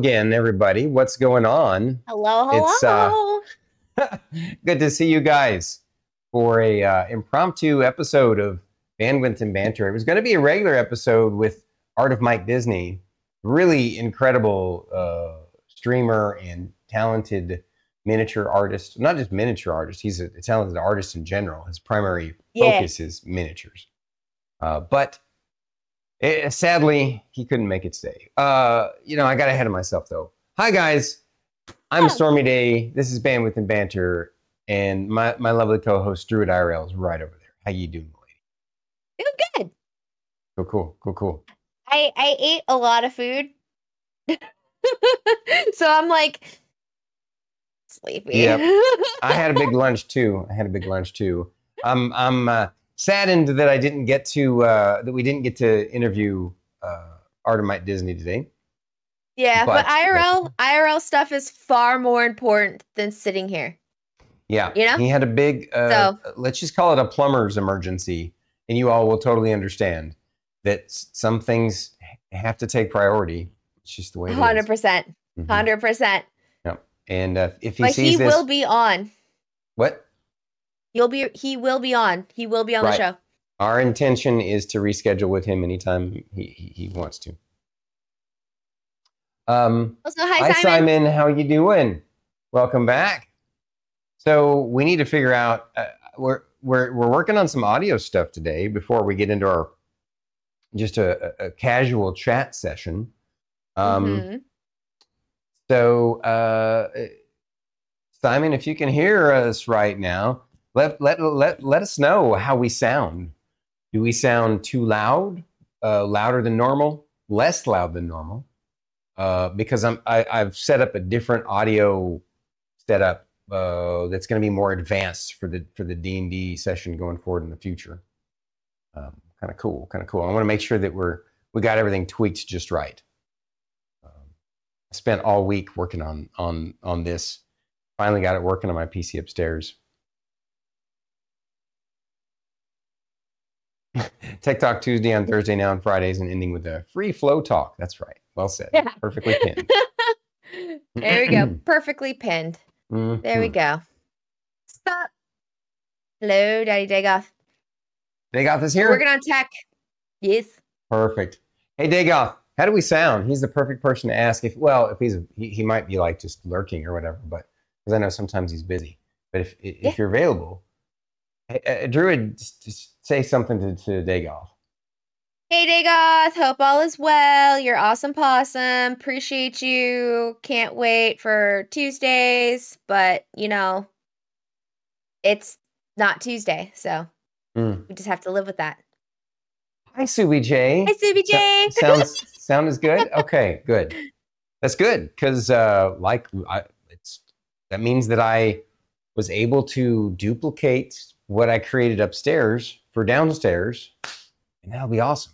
Again, everybody. What's going on? Hello, hello. It's, uh, Good to see you guys for a uh, impromptu episode of Bandwidth and Banter. It was going to be a regular episode with Art of Mike Disney, really incredible uh, streamer and talented miniature artist. Not just miniature artist; he's a, a talented artist in general. His primary Yeah. focus is miniatures, uh, but Eh, sadly, he couldn't make it today. Uh, you know, I got ahead of myself though. Hi guys, I'm. Stormy Day. This is Bandwidth and Banter, and my, my lovely co-host Druid IRL is right over there. How you doing, lady? Doing good. Cool, cool, cool, cool. I I ate a lot of food, so I'm like sleepy. Yep. I had a big lunch too. I had a big lunch too. I'm I'm uh, saddened that I didn't get to uh, that we didn't get to interview uh, Artemite Disney today. yeah, but, But IRL IRL stuff is far more important than sitting here. Yeah. You know? He had a big, uh, So- let's just call it a plumber's emergency. And you all will totally understand that some things have to take priority. It's just the way. Hundred percent, Mhm. hundred percent. Yep. And uh, if he But sees he this, will be on. what? He'll be. He will be on. He will be on Right. the show. Our intention is to reschedule with him anytime he, he, he wants to. Um, Also, hi, Hi, Simon. Simon. How you doing? Welcome back. So we need to figure out. Uh, we're we're we're working on some audio stuff today before we get into our just a, a, casual chat session. Um, Mhm. So uh, Simon, if you can hear us right now, let let let let us know how we sound. Do we sound too loud? Uh, louder than normal? Less loud than normal? uh, because I'm I, I've set up a different audio setup uh, that's going to be more advanced for the for the D and D session going forward in the future. Um, kind of cool, kind of cool. I want to make sure that we're we got everything tweaked just right. Um, I spent all week working on on on this. Finally got it working on my PC upstairs. Tech Talk Tuesday on Thursday now on Fridays and ending with a free flow talk. That's right. Well said. Yeah. Perfectly pinned. there we go. Perfectly pinned. There we Mhm. go. Stop. Hello, Daddy Dagoth. They got this here. Working on tech. Yes. Perfect. Hey, Dagoth, how do we sound? He's the perfect person to ask. If well, if he's he, he might be like just lurking or whatever, but because I know sometimes he's busy. But if if Yeah. you're available, hey, uh, Druid, say something to to Dagoth. Hey, Dagoth. Hope all is well. You're awesome, possum. Appreciate you. Can't wait for Tuesdays, but you know, it's not Tuesday, so Mm. we just have to live with that. Hi, Subi J. Hi, Subi J. sounds sound is good. Okay, good. That's good because uh, like I, it's that means that I was able to duplicate what I created upstairs for downstairs, and that'll be awesome.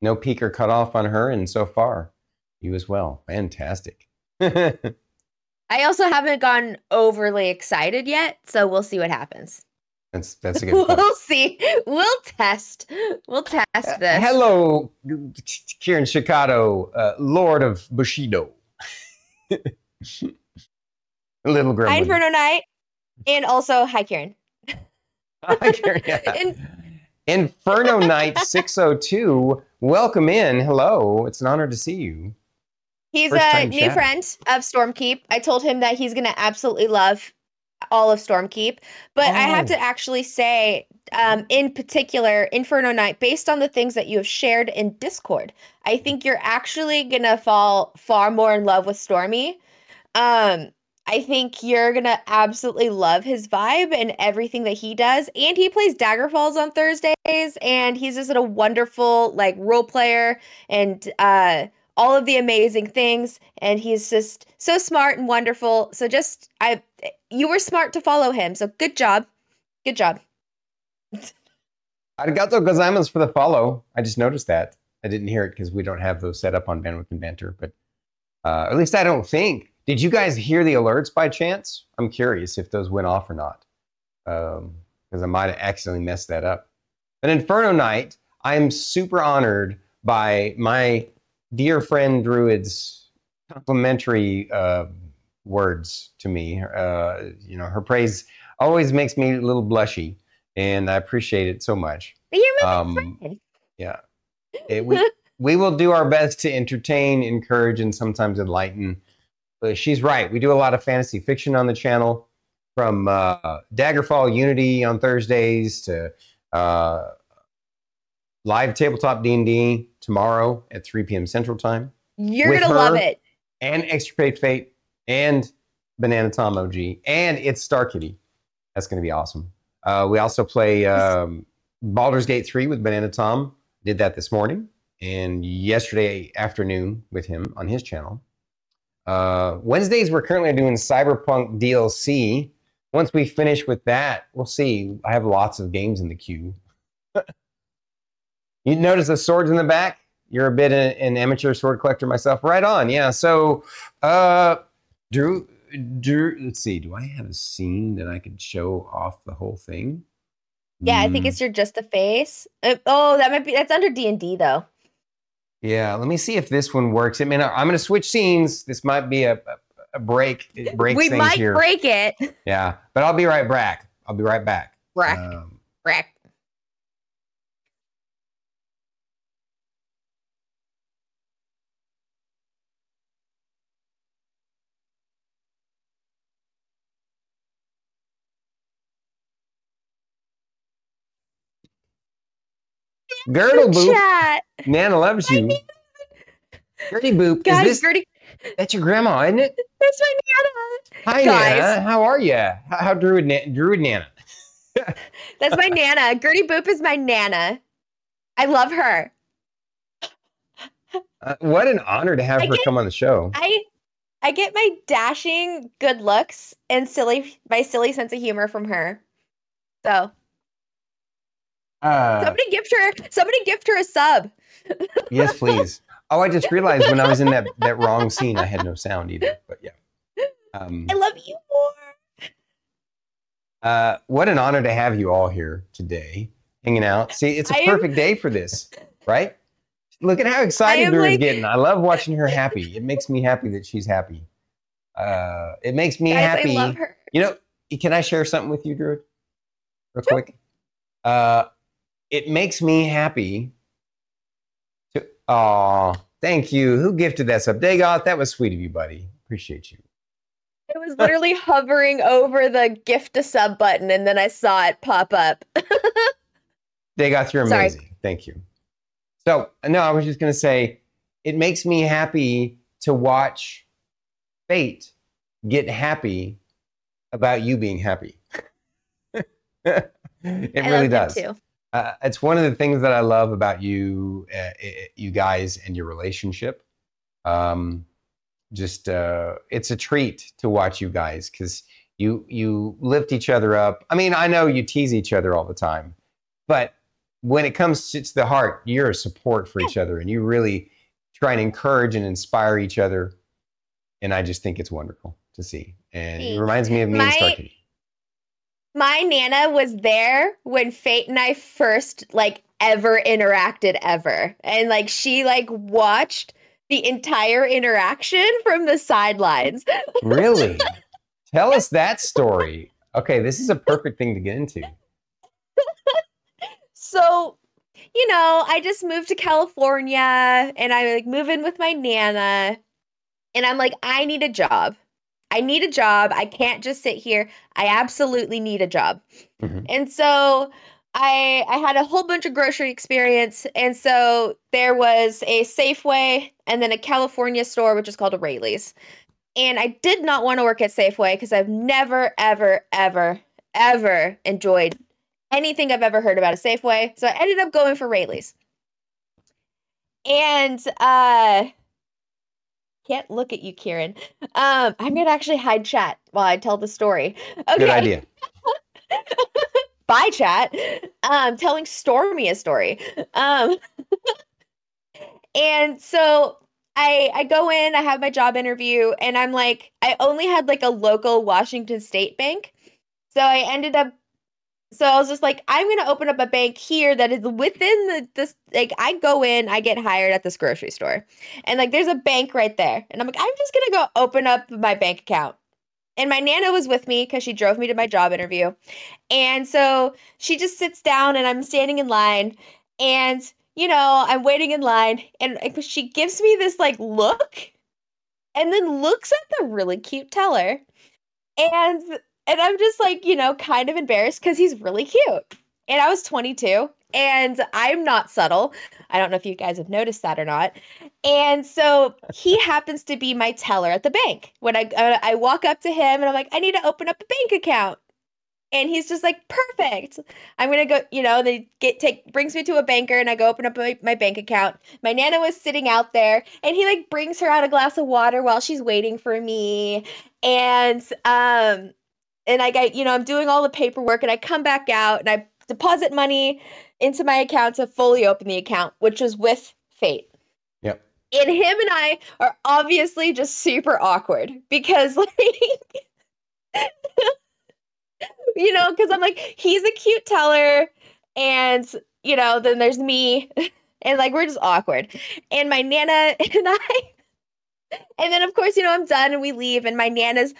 No peak or cut off on her, and so far, you as well. Fantastic. I also haven't gone overly excited yet, so we'll see what happens. that's a good point. we'll see. We'll test. We'll test Uh, this. Hello, Kieran Shikado, uh, Lord of Bushido. Little gremlin. Hi, Inferno Knight. And also, hi, Kieran. In- Inferno Knight 602, welcome in. Hello. It's an honor to see you. He's First a new chatting. friend of Stormkeep. I told him that he's going to absolutely love all of Stormkeep. But I have Oh. to actually say, um, in particular, Inferno Knight, based on the things that you have shared in Discord, I think you're actually going to fall far more in love with Stormy. Um, I think you're to absolutely love his vibe and everything that he does. And he plays Daggerfalls on Thursdays, and he's just a wonderful, like, role player and, uh, all of the amazing things and he's just so smart and wonderful so just i you were smart to follow him so good job good job Arigato gozaimasu for the follow. I just noticed that. I didn't hear it because we don't have those set up on Bandwidth and Banter, but uh, at least I don't think. Did you guys hear the alerts by chance? I'm curious if those went off or not. Because I might have accidentally messed that up. But Inferno Knight, I'm super honored by my dear friend Druid's complimentary uh, words to me. Uh, you know, her praise always makes me a little blushy, and I appreciate it so much. But you're my Um, friend. Yeah, It- we we will do our best to entertain, encourage, and sometimes enlighten. She's right. We do a lot of fantasy fiction on the channel, from uh, Daggerfall Unity on Thursdays to uh, live tabletop D and D tomorrow at 3 p.m. Central Time You're gonna love it. and Extra Extirpate Fate and Banana Tom OG and it's Star Kitty. That's going to be awesome. Uh, we also play um, Baldur's Gate 3 with Banana Tom. Did that this morning and yesterday afternoon with him on his channel. Uh, Wednesdays, we're currently doing Cyberpunk DLC. Once we finish with that, we'll see. I have lots of games in the queue. you notice the swords in the back? You're a bit an, an amateur sword collector myself. Right on. Yeah. So, uh, Drew, Drew, let's see. Do I have a scene that I could show off the whole thing? Yeah, I think Mm, it's your just a face. Uh, oh, that might be that's under D and D though. Yeah. Let me see if this one works. I mean, I'm going to switch scenes. This might be a, a, break. It breaks we might here. break it. Yeah. But I'll be right back. I'll be right back. Break, Um, break. Gertie Boop. Chat, Nana loves you. Gertie Boop. guys. is this, Gertie, that's your grandma, isn't it? that's my nana. Hi, Guys. Nana. How are you? How, how Druid, Na- Druid Nana? That's my nana. Gertie Boop is my nana. I love her. Uh, what an honor to have I her get- come on the show. I I get my dashing good looks and silly my silly sense of humor from her. So Uh, somebody gift her somebody gift her a sub. yes, please. Oh, I just realized when I was in that, that wrong scene, I had no sound either. But yeah. Um, I love you more. uh, what an honor to have you all here today, hanging out. See, it's a I am- perfect day for this, right? Look at how excited am Druid's like- getting. I love watching her happy. It makes me happy that she's happy. Uh, it makes me Guys, happy. I love her. You know, can I share something with you, Druid? Real quick. Uh, it makes me happy to. Oh, thank you. Who gifted that sub? Dagoth, that was sweet of you, buddy. Appreciate you. It was literally hovering over the gift a sub button and then I saw it pop up. Dagoth, you're Sorry. amazing. Thank you. So, no, I was just going to say, it makes me happy to watch Fate get happy about you being happy. it I really does. too. Uh, it's one of the things that I love about you, uh, you guys, and your relationship. Um, just uh, it's a treat to watch you guys because you you lift each other up. I mean, I know you tease each other all the time, but when it comes to the heart, you're a support for each other, and you really try and encourage and inspire each other. And I just think it's wonderful to see, and it reminds me of me and Star Kitty. My Nana was there when Fate and I first like ever interacted ever. And like she like watched the entire interaction from the sidelines. Really? Tell us that story. Okay, this is a perfect thing to get into. So, you know, I just moved to California and I like move in with my Nana. And I'm like, I need a job. I need a job. I can't just sit here. I absolutely need a job. Mhm. And so I I had a whole bunch of grocery experience. And so there was a Safeway and then a California store, which is called a Raley's. And I did not want to work at Safeway because I've never, ever, ever, ever enjoyed anything I've ever heard about a Safeway. So I ended up going for Raley's. And uh can't look at you, Kieran. Um, I'm gonna actually hide chat while I tell the story. Okay. Good idea. Bye, chat. Um, telling Stormy a story. Um, and so I I go in, I have my job interview, and I'm like, I only had like a local Washington State bank, so I ended up so I was just like, I'm gonna open up a bank here that is within the this like I go in, I get hired at this grocery store. And like there's a bank right there. And I'm like, I'm just gonna go open up my bank account. And my nana was with me because she drove me to my job interview. And so she just sits down and I'm standing in line and you know, I'm waiting in line and she gives me this like look and then looks at the really cute teller. And and I'm just like, you know, kind of embarrassed because he's really cute. And I was 22 and I'm not subtle. I don't know if you guys have noticed that or not. And so he happens to be my teller at the bank. When I I walk up to him and I'm like, I need to open up a bank account. And he's just like, perfect. I'm gonna go, you know, they get take brings me to a banker and I go open up my, my bank account. My nana was sitting out there and he like brings her out a glass of water while she's waiting for me. And um and I get, you know, I'm doing all the paperwork and I come back out and I deposit money into my account to fully open the account, which was with Fate. Yep. And him and I are obviously just super awkward because like you know, because I'm like, he's a cute teller, and you know, then there's me, and like we're just awkward. And my nana and I, and then of course, you know, I'm done and we leave, and my nana's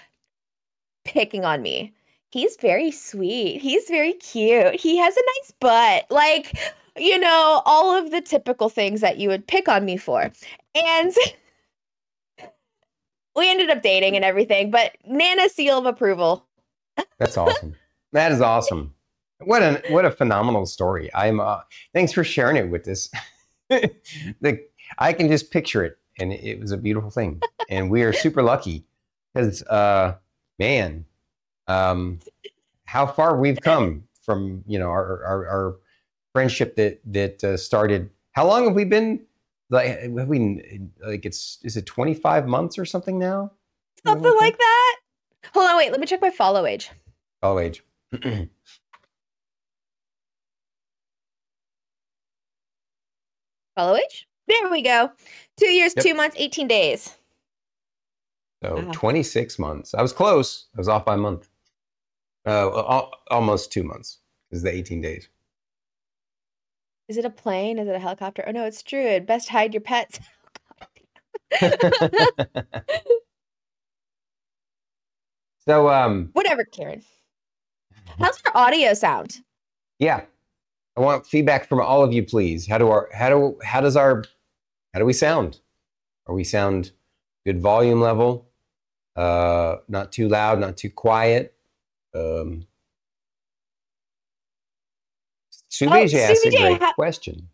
picking on me. He's very sweet. He's very cute. He has a nice butt. Like, you know, all of the typical things that you would pick on me for. And we ended up dating and everything, but Nana seal of approval. That's awesome. that is awesome. What a what a phenomenal story. I'm uh, thanks for sharing it with us. the I can just picture it and it was a beautiful thing. And we are super lucky because uh man, um, how far we've come from you know our our, our friendship that that uh, started. How long have we been? Like, have we like it's is it twenty five months or something now? Something like that. Hold on, wait. Let me check my follow age. Follow age. follow age. There we go. Two years, yep. two months, eighteen days. So wow. 26 months. I was close. I was off by a month. Uh, almost two months is the 18 days. Is it a plane? Is it a helicopter? Oh no, it's Druid. Best hide your pets. so um whatever, Karen. How's our audio sound? Yeah. I want feedback from all of you, please. How do our how do how does our how do we sound? Are we sound good volume level? Uh, not too loud, not too quiet. Um, Suvij oh, asked a great ha- question.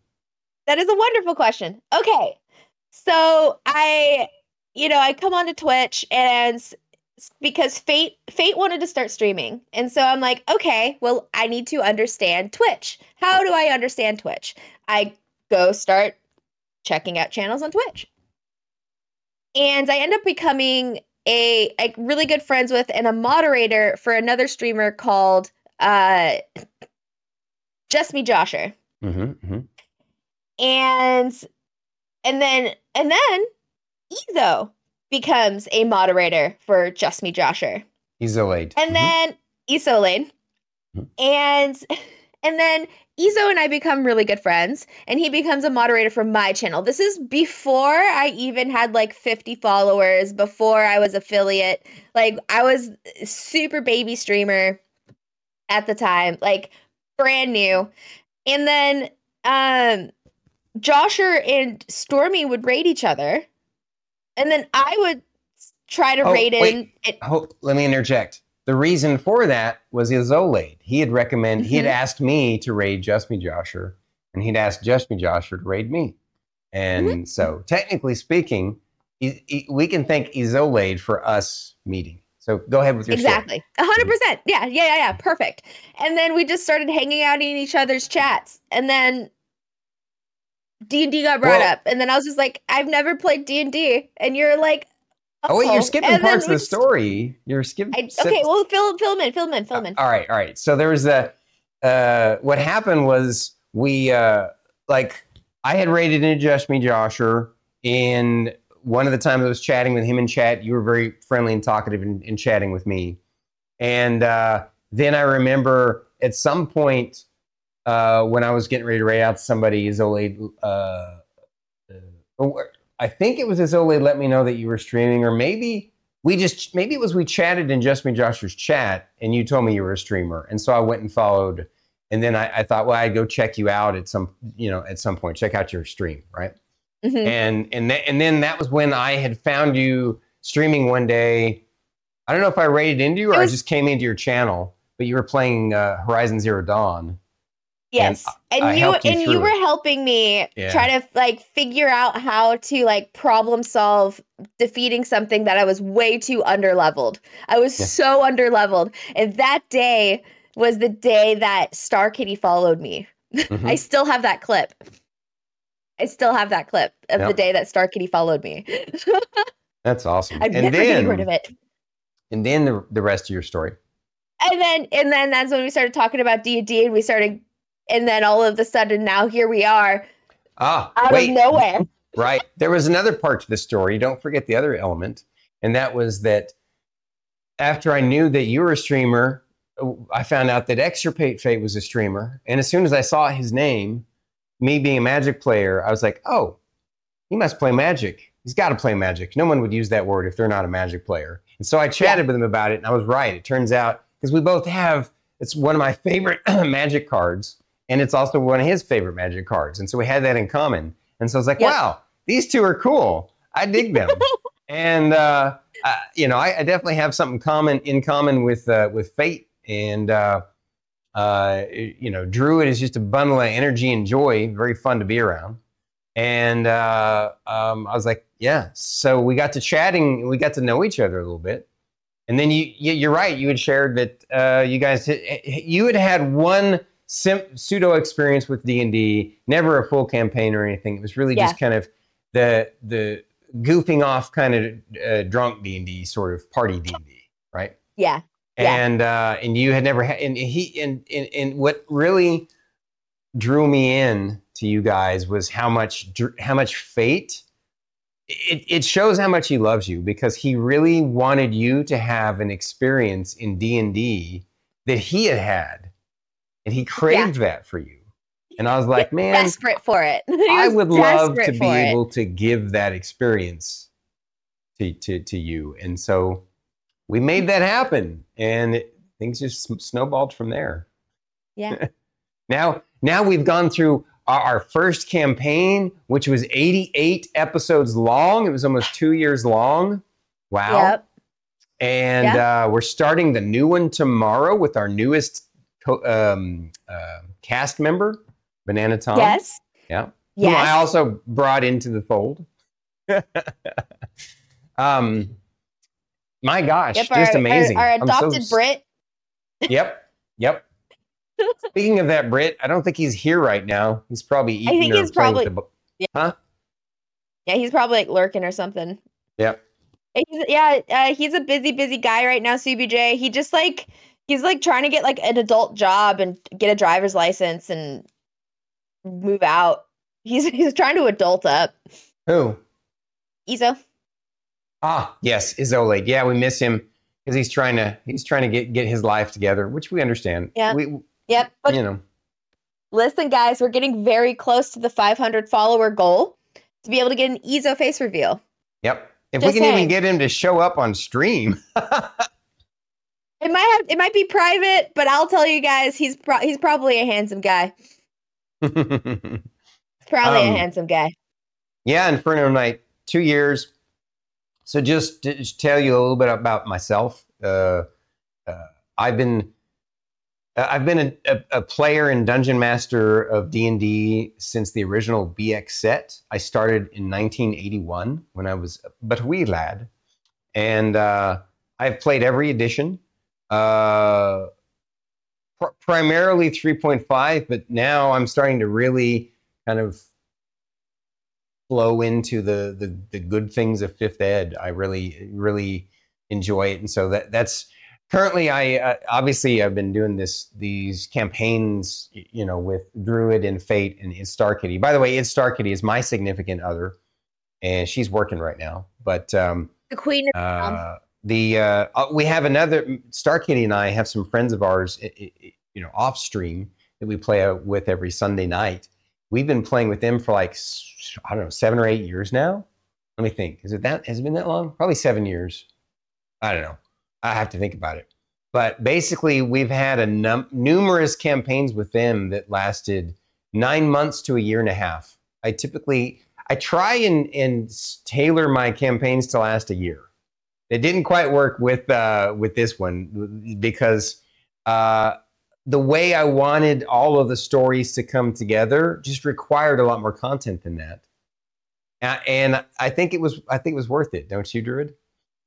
That is a wonderful question. Okay, so I, you know, I come onto Twitch and because Fate Fate wanted to start streaming, and so I'm like, okay, well, I need to understand Twitch. How do I understand Twitch? I go start checking out channels on Twitch, and I end up becoming a like really good friends with and a moderator for another streamer called uh Just Me Josher. Mm-hmm, mm-hmm. And and then and then Ezo becomes a moderator for Just Me Josher. Esolade. And mm-hmm. then. Mm-hmm. And and then Ezo and I become really good friends, and he becomes a moderator for my channel. This is before I even had like 50 followers, before I was affiliate. Like, I was super baby streamer at the time, like brand new. And then um Josher and Stormy would raid each other. And then I would try to oh, raid in. And- oh, let me interject the reason for that was Izolade. He had recommended, mm-hmm. he had mm-hmm. asked me to raid Just Me Josher, and he'd asked Just Me Josher to raid me. And mm-hmm. so, technically speaking, we can thank Izolade for us meeting. So go ahead with your exactly, hundred percent. Yeah, yeah, yeah, yeah. Perfect. And then we just started hanging out in each other's chats, and then D and D got brought well, up, and then I was just like, I've never played D and D, and you're like, Oh wait, you're skipping and parts of the story. You're skipping. I, okay, well, fill fill in, fill in, fill in. All right, all right. So there was a. Uh, what happened was we uh, like I had rated in Just Me Josher, and one of the times I was chatting with him in chat, you were very friendly and talkative in, in chatting with me, and uh, then I remember at some point uh, when I was getting ready to rate out somebody, uh, uh, I think it was Izole let me know that you were streaming, or maybe we just maybe it was we chatted in Just Me Josher's chat, and you told me you were a streamer, and so I went and followed, and then I, I thought, well, I'd go check you out at some you know at some point, check out your stream, right? Mhm. and and th- and then that was when I had found you streaming one day. I don't know if I raided into you or It I just came into your channel, but you were playing uh, Horizon Zero Dawn. Yes. And, I you and you were it. helping me Yeah. try to like figure out how to like problem solve defeating something that I was way too underleveled. I was Yeah. so underleveled. And that day was the day that Star Kitty followed me. Mhm. I still have that clip. I still have that clip of the day that Star Kitty followed me. That's awesome. I'm and never then getting rid of it. and then the, the rest of your story. and then and then that's when we started talking about D&D and we started and then all of a sudden now here we are Ah, out wait, of nowhere. right. There was another part to the story. Don't forget the other element, and that was that after I knew that you were a streamer, I found out that Extirpate Fate was a streamer, and as soon as I saw his name, me being a Magic player, I was like, oh, he must play Magic. He's got to play Magic. No one would use that word if they're not a Magic player. And so I chatted with him about it, and I was right. It turns out because we both have it's one of my favorite Magic cards, and it's also one of his favorite Magic cards, and so we had that in common. And so I was like, Yep. wow, these two are cool. I dig them. and uh, you know, I, I definitely have something common in common with uh, with Fate, and uh, uh, you know, Druid is just a bundle of energy and joy, very fun to be around. And uh, um, I was like, yeah. So we got to chatting, we got to know each other a little bit. And then you, you you're right. You had shared that uh, you guys you had had one sim- pseudo experience with D and D, never a full campaign or anything. It was really just kind of the the goofing off kind of uh, drunk D and D sort of party D and D, right? Yeah. Yeah. And uh, and you had never had and he and, and and what really drew me in to you guys was how much how much fate. It, it shows how much he loves you because he really wanted you to have an experience in D and D that he had had, and he craved that for you. And I was like, man, desperate for it. I would love to be it. able to give that experience to, to, to you. And so we made that happen and it, things just snowballed from there. Yeah. now, now we've gone through our, our first campaign, which was 88 episodes long. It was almost two years long. Wow. Yep. And uh, we're starting the new one tomorrow with our newest um, uh, cast member, Banana Tom. Yes. Yeah. who I also brought into the fold. um, my gosh, Yep. just our, amazing. Our, our I'm so adopted Brit. Yep, yep. Speaking of that, Brit, I don't think he's here right now. He's probably eating I think or he's probably- the bo- Yeah, he's probably like lurking or something. Yep. He's, yeah, uh, he's a busy, busy guy right now. CBJ. He just like he's like trying to get like an adult job and get a driver's license and move out. He's he's trying to adult up. Who? Izo. Ah, yes, Izole. Yeah, we miss him because he's trying to he's trying to get get his life together, which we understand. Yeah. We, Yep. But you know, listen, guys, we're getting very close to the 500 follower goal to be able to get an Izo face reveal. yep. If Just we can even get him to show up on stream. It might have it might be private, but I'll tell you guys, he's pro- he's probably a handsome guy. He's probably Um, a handsome guy. Yeah, Inferno Knight, two years. So just to tell you a little bit about myself. Uh, uh, I've been uh, I've been a, a, a player and dungeon master of D and D since the original BX set. I started in 1981 when I was but a wee lad, and uh, I've played every edition. Uh, pr- primarily 3.5, but now I'm starting to really kind of flow into the, the the good things of fifth ed. I really really enjoy it. And so that that's currently i uh, obviously i've been doing this these campaigns you know with druid and fate and it's star kitty by the way it's star kitty is my significant other and she's working right now but um The queen of uh, the uh, uh, we have another Star Kitty and I have some friends of ours you know off stream that we play with every Sunday night. We've been playing with them for like I don't know seven or eight years now. Let me think. Is it that? Has it been that long? Probably seven years. I don't know. I have to think about it. But basically, we've had a num- numerous campaigns with them that lasted nine months to a year and a half. I typically I try and, and tailor my campaigns to last a year. It didn't quite work with uh, with this one because uh, the way I wanted all of the stories to come together just required a lot more content than that. And I think it was I think it was worth it, don't you, Druid?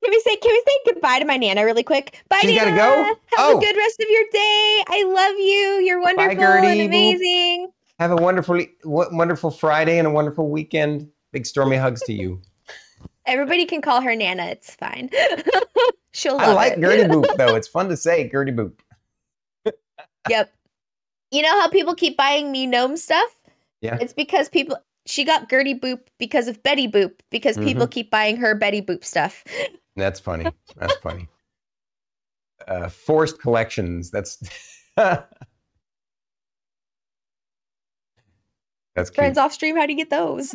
Can we say can we say goodbye to my Nana really quick? Bye, She's gotta Nana. go? Have Oh. a good rest of your day. I love you. You're wonderful Gertie. and amazing. Have a wonderful wonderful Friday and a wonderful weekend. Big stormy hugs to you. Everybody can call her Nana. It's fine. She'll love I like it. Gertie Boop though. It's fun to say Gertie Boop. Yep. You know how people keep buying me gnome stuff? Yeah. It's because people she got Gertie Boop because of Betty Boop because people Mm-hmm. keep buying her Betty Boop stuff. That's funny. That's funny. Uh, forced collections. That's that's cute. Friends off stream, how do you get those?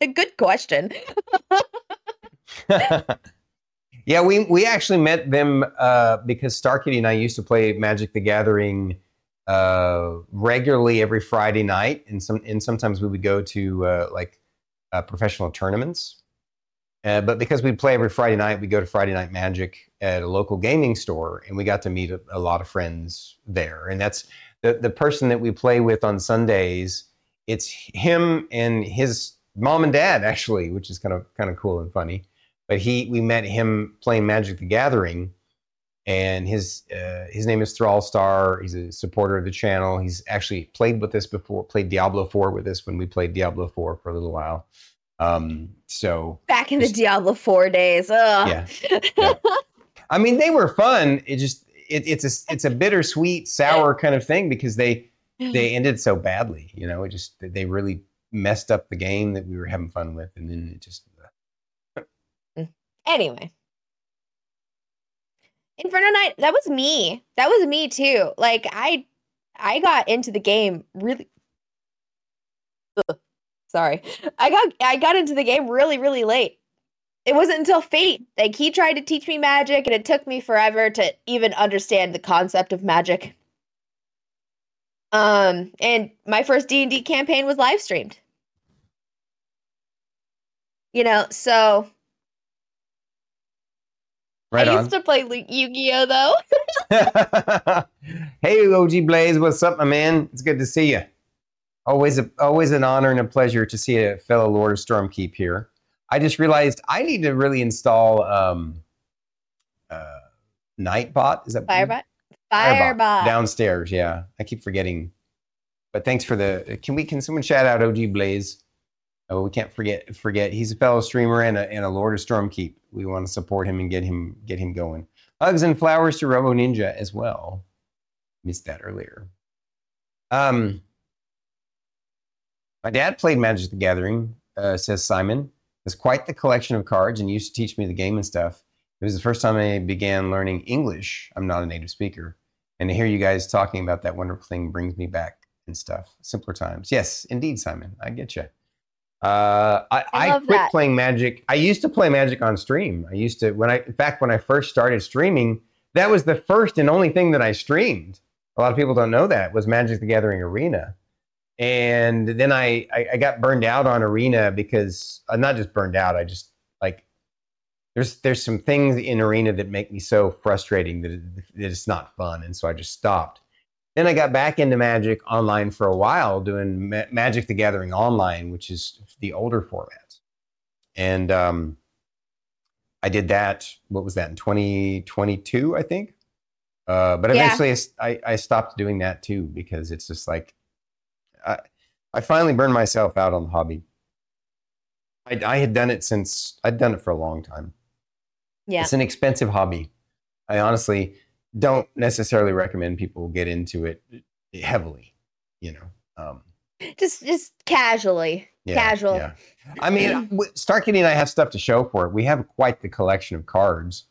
Good question. yeah, we we actually met them uh, because Star Kitty and I used to play Magic the Gathering uh, regularly every Friday night, and some and sometimes we would go to uh, like uh, professional tournaments. Uh, but because we play every Friday night, we go to Friday Night Magic at a local gaming store, and we got to meet a, a lot of friends there. And that's the the person that we play with on Sundays. It's him and his mom and dad actually, which is kind of kind of cool and funny. But he, we met him playing Magic the Gathering, and his uh, his name is Thrall Star. He's a supporter of the channel. He's actually played with us before, played Diablo Four with us when we played Diablo Four for a little while. Um, so Back in the Diablo 4 days. Ugh. yeah, yeah. I mean, they were fun. It just it, it's a it's a bittersweet, sour kind of thing because they they ended so badly. You know, it just they really messed up the game that we were having fun with, and then it just Anyway. Inferno Knight, that was me. That was me too. Like I I got into the game really Ugh, sorry. I got I got into the game really, really late. It wasn't until Fate. Like he tried to teach me magic and it took me forever to even understand the concept of magic. Um and my first D&D campaign was live streamed. You know, so right I on. used to play Yu-Gi-Oh though. hey, OG Blaze, what's up, my man? It's good to see you. Always, a, always an honor and a pleasure to see a fellow Lord of Stormkeep here. I just realized I need to really install um, uh, Nightbot. Is that Firebot. Firebot. downstairs? Yeah, I keep forgetting. But thanks for the. Can we? Can someone shout out OG Blaze? Oh, we can't forget. Forget he's a fellow streamer and a, and a Lord of Stormkeep. We want to support him and get him get him going. Hugs and flowers to Robo Ninja as well. Missed that earlier. Um, my dad played Magic the Gathering, uh, says Simon. It's quite the collection of cards and used to teach me the game and stuff. It was the first time I began learning English. I'm not a native speaker. And to hear you guys talking about that wonderful thing brings me back and stuff. Simpler times. Yes, indeed, Simon. I get you. Uh, I, I I, quit that. playing Magic. I used to play Magic on stream. I used to when I, in fact, when I first started streaming, that was the first and only thing that I streamed. A lot of people don't know that was Magic the Gathering Arena, and then I I, I got burned out on Arena because uh, not just burned out. I just like there's there's some things in Arena that make me so frustrating that, it, that it's not fun, and so I just stopped. Then I got back into Magic online for a while, doing Ma- Magic the Gathering Online, which is the older format. And um, I did that, what was that, in 2022, I think? Uh, but Yeah. eventually I stopped doing that too because it's just like, I, I finally burned myself out on the hobby. I, I had done it since, I'd done it for a long time. Yeah. It's an expensive hobby. I honestly don't necessarily recommend people get into it heavily, you know. Um, Just just casually. yeah, Casual. Yeah. I mean, w- Star Kitty and I have stuff to show for it. We have quite the collection of cards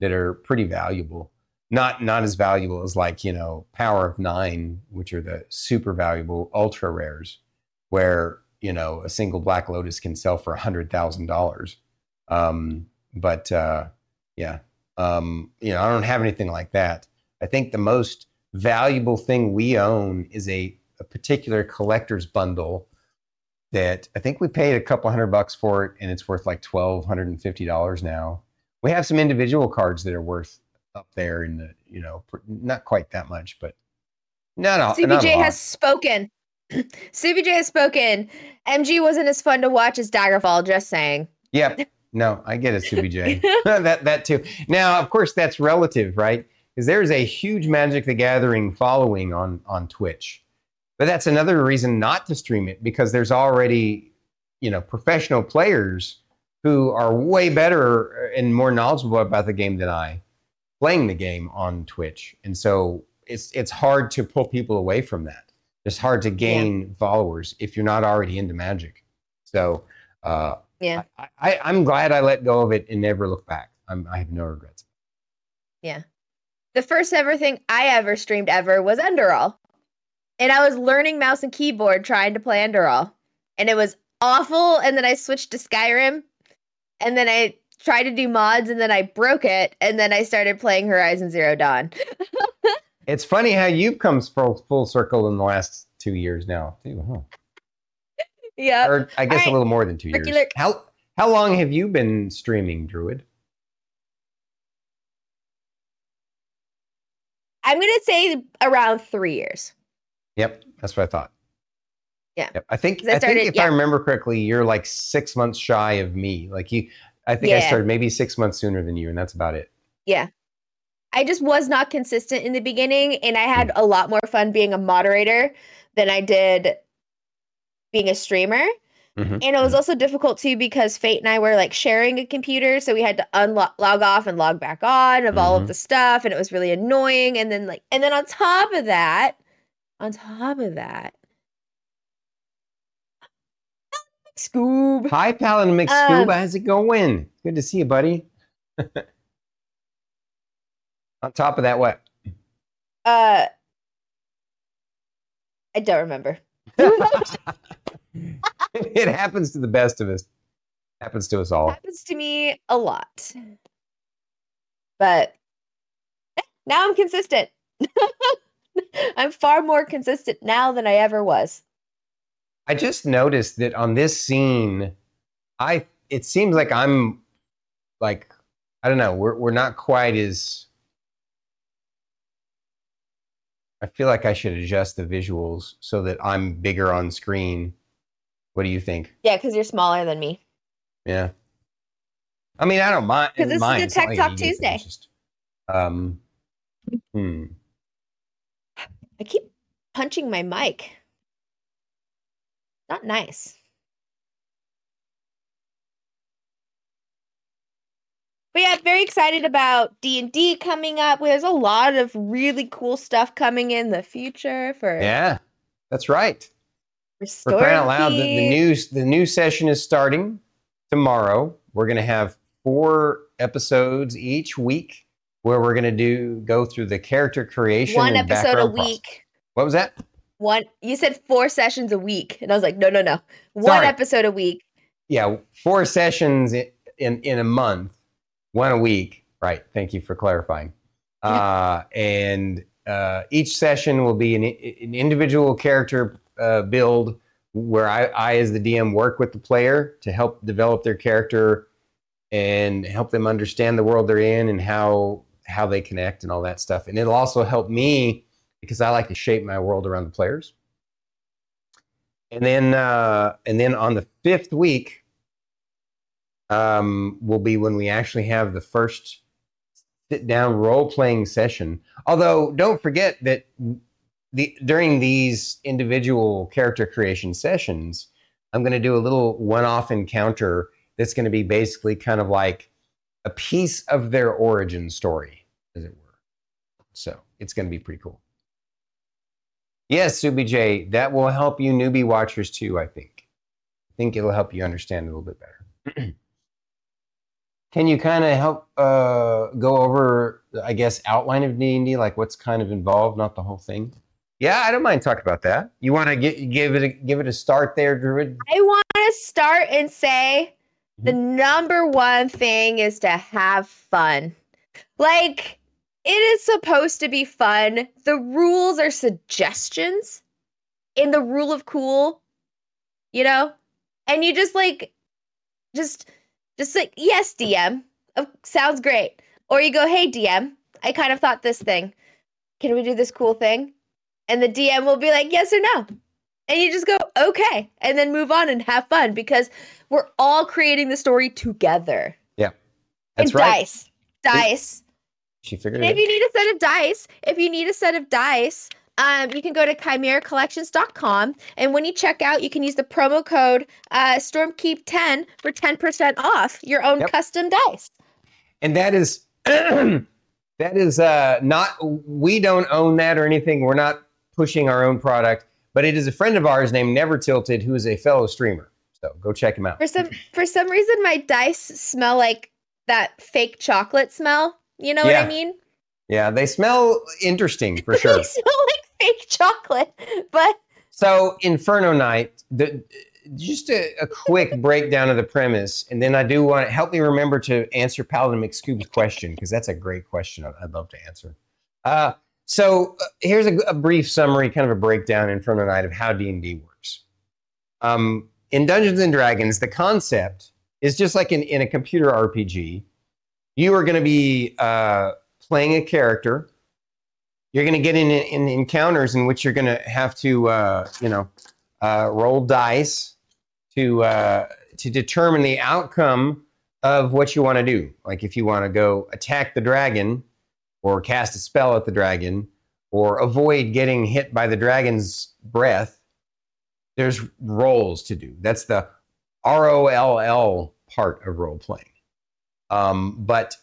that are pretty valuable. not not as valuable as like you know Power of Nine, which are the super valuable ultra rares, where you know a single Black Lotus can sell for a hundred thousand dollars. Um, but uh, yeah, um, you know I don't have anything like that. I think the most valuable thing we own is a, a particular collector's bundle that I think we paid a couple hundred bucks for it, and it's worth like twelve hundred and fifty dollars now. We have some individual cards that are worth up there in the you know not quite that much, but no, no. CBJ has spoken. CBJ has spoken. MG wasn't as fun to watch as Daggerfall. Just saying. Yep. No, I get it, CBJ. that that too. Now, of course, that's relative, right? Because there's a huge Magic the Gathering following on on Twitch, but that's another reason not to stream it because there's already, you know, professional players who are way better and more knowledgeable about the game than I playing the game on Twitch. And so it's it's hard to pull people away from that. It's hard to gain yeah. followers if you're not already into magic. So uh, yeah, I, I, I'm glad I let go of it and never look back. I'm, I have no regrets. Yeah. The first ever thing I ever streamed ever was Enderal. And I was learning mouse and keyboard trying to play Enderal. And it was awful. And then I switched to Skyrim. And then I tried to do mods and then I broke it and then I started playing Horizon Zero Dawn. it's funny how you've come full, full circle in the last two years now, too, huh? Yeah. Or I guess right. a little more than two Regular. years. How how long have you been streaming, Druid? I'm gonna say around three years. Yep, that's what I thought. Yeah. Yep. I think I, I started, think if yeah. I remember correctly, you're like six months shy of me. Like you I think yeah. I started maybe six months sooner than you, and that's about it. Yeah. I just was not consistent in the beginning, and I had mm. a lot more fun being a moderator than I did being a streamer. Mm-hmm. And it was mm-hmm. also difficult too because Fate and I were like sharing a computer, so we had to unlog log off and log back on of mm-hmm. all of mm-hmm. the stuff, and it was really annoying. And then like, and then on top of that, on top of that, Scoob. Hi, Paladin McScoob. Um, How's it going? Good to see you, buddy. On top of that, what? Uh, I don't remember. it happens to the best of us. Happens to us all. It happens to me a lot. But now I'm consistent. I'm far more consistent now than I ever was. I just noticed that on this scene, I it seems like I'm like I don't know, we're we're not quite as I feel like I should adjust the visuals so that I'm bigger on screen. What do you think? Yeah, because you're smaller than me. Yeah. I mean, I don't mind. Because this mind. is a Tech Talk Tuesday. Just, um, hmm. I keep punching my mic. Not nice. But yeah, very excited about D and D coming up. There's a lot of really cool stuff coming in the future for yeah, that's right. For crying out loud, the, the new the new session is starting tomorrow. We're gonna have four episodes each week where we're gonna do go through the character creation. One episode a week. Process. What was that? One. You said four sessions a week, and I was like, no, no, no. One Sorry. episode a week. Yeah, four sessions in, in in a month, one a week. Right. Thank you for clarifying. Uh, and uh, each session will be an, an individual character uh, build where I, I, as the DM, work with the player to help develop their character and help them understand the world they're in and how how they connect and all that stuff. And it'll also help me because I like to shape my world around the players. And then, uh, and then on the fifth week, um, will be when we actually have the first sit down role playing session. Although, don't forget that the during these individual character creation sessions, I'm going to do a little one off encounter that's going to be basically kind of like a piece of their origin story, as it were. So it's going to be pretty cool. Yes, Subi J, that will help you newbie watchers too, I think. I think it'll help you understand a little bit better. can you kind of help uh, go over, I guess, outline of D and D, like what's kind of involved, not the whole thing? Yeah, I don't mind talking about that. You want to give it a, give it a start there, Druid? I want to start and say the mm-hmm. number one thing is to have fun. Like it is supposed to be fun. The rules are suggestions in the rule of cool, you know? And you just like just just like yes, DM. Oh, sounds great. Or you go, "Hey DM, I kind of thought this thing. Can we do this cool thing?" And the DM will be like, "Yes or no." And you just go, "Okay." And then move on and have fun because we're all creating the story together. Yeah. That's and right. dice. Dice. She figured And it if you need a set of dice, if you need a set of dice, um, you can go to chimeracollections.com. And when you check out, you can use the promo code uh, StormKeep10 for 10% off your own Yep. custom dice. and that is that is uh, not we don't own that or anything we're not pushing our own product but it is a friend of ours named never tilted who is a fellow streamer. So go check him out. For some for some reason, my dice smell like that fake chocolate smell. You know what I mean? yeah they smell interesting for sure. they smell like fake chocolate, but so Inferno Knight the just a, a quick breakdown of the premise and then i do want to help me remember to answer paladin mcscoob's question because that's a great question I'd- i'd love to answer. Uh, so uh, here's a, a brief summary kind of a breakdown Inferno Knight of how d&d works. Um, in dungeons and dragons the concept is just like in, in a computer rpg you are going to be uh, playing a character. You're going to get in, in encounters in which you're going to have to uh, you know uh, roll dice to uh, to determine the outcome of what you want to do. Like if you want to go attack the dragon, or cast a spell at the dragon, or avoid getting hit by the dragon's breath. There's rolls to do. That's the R O L L part of role playing. Um, but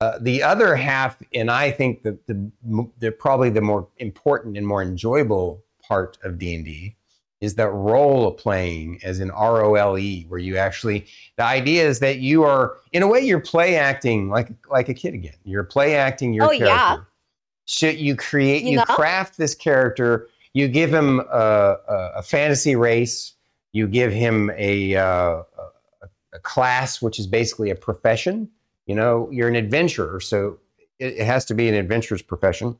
uh, the other half, and I think that the, the the probably the more important and more enjoyable part of D and D is that role playing, as in R O L E, where you actually the idea is that you are in a way you're play acting like like a kid again. You're play acting your Oh, character. yeah. So you create, You you, know? craft this character. You give him a, a, a fantasy race. You give him a, uh, a a class, which is basically a profession. You know, you're an adventurer, so it, it has to be an adventurer's profession,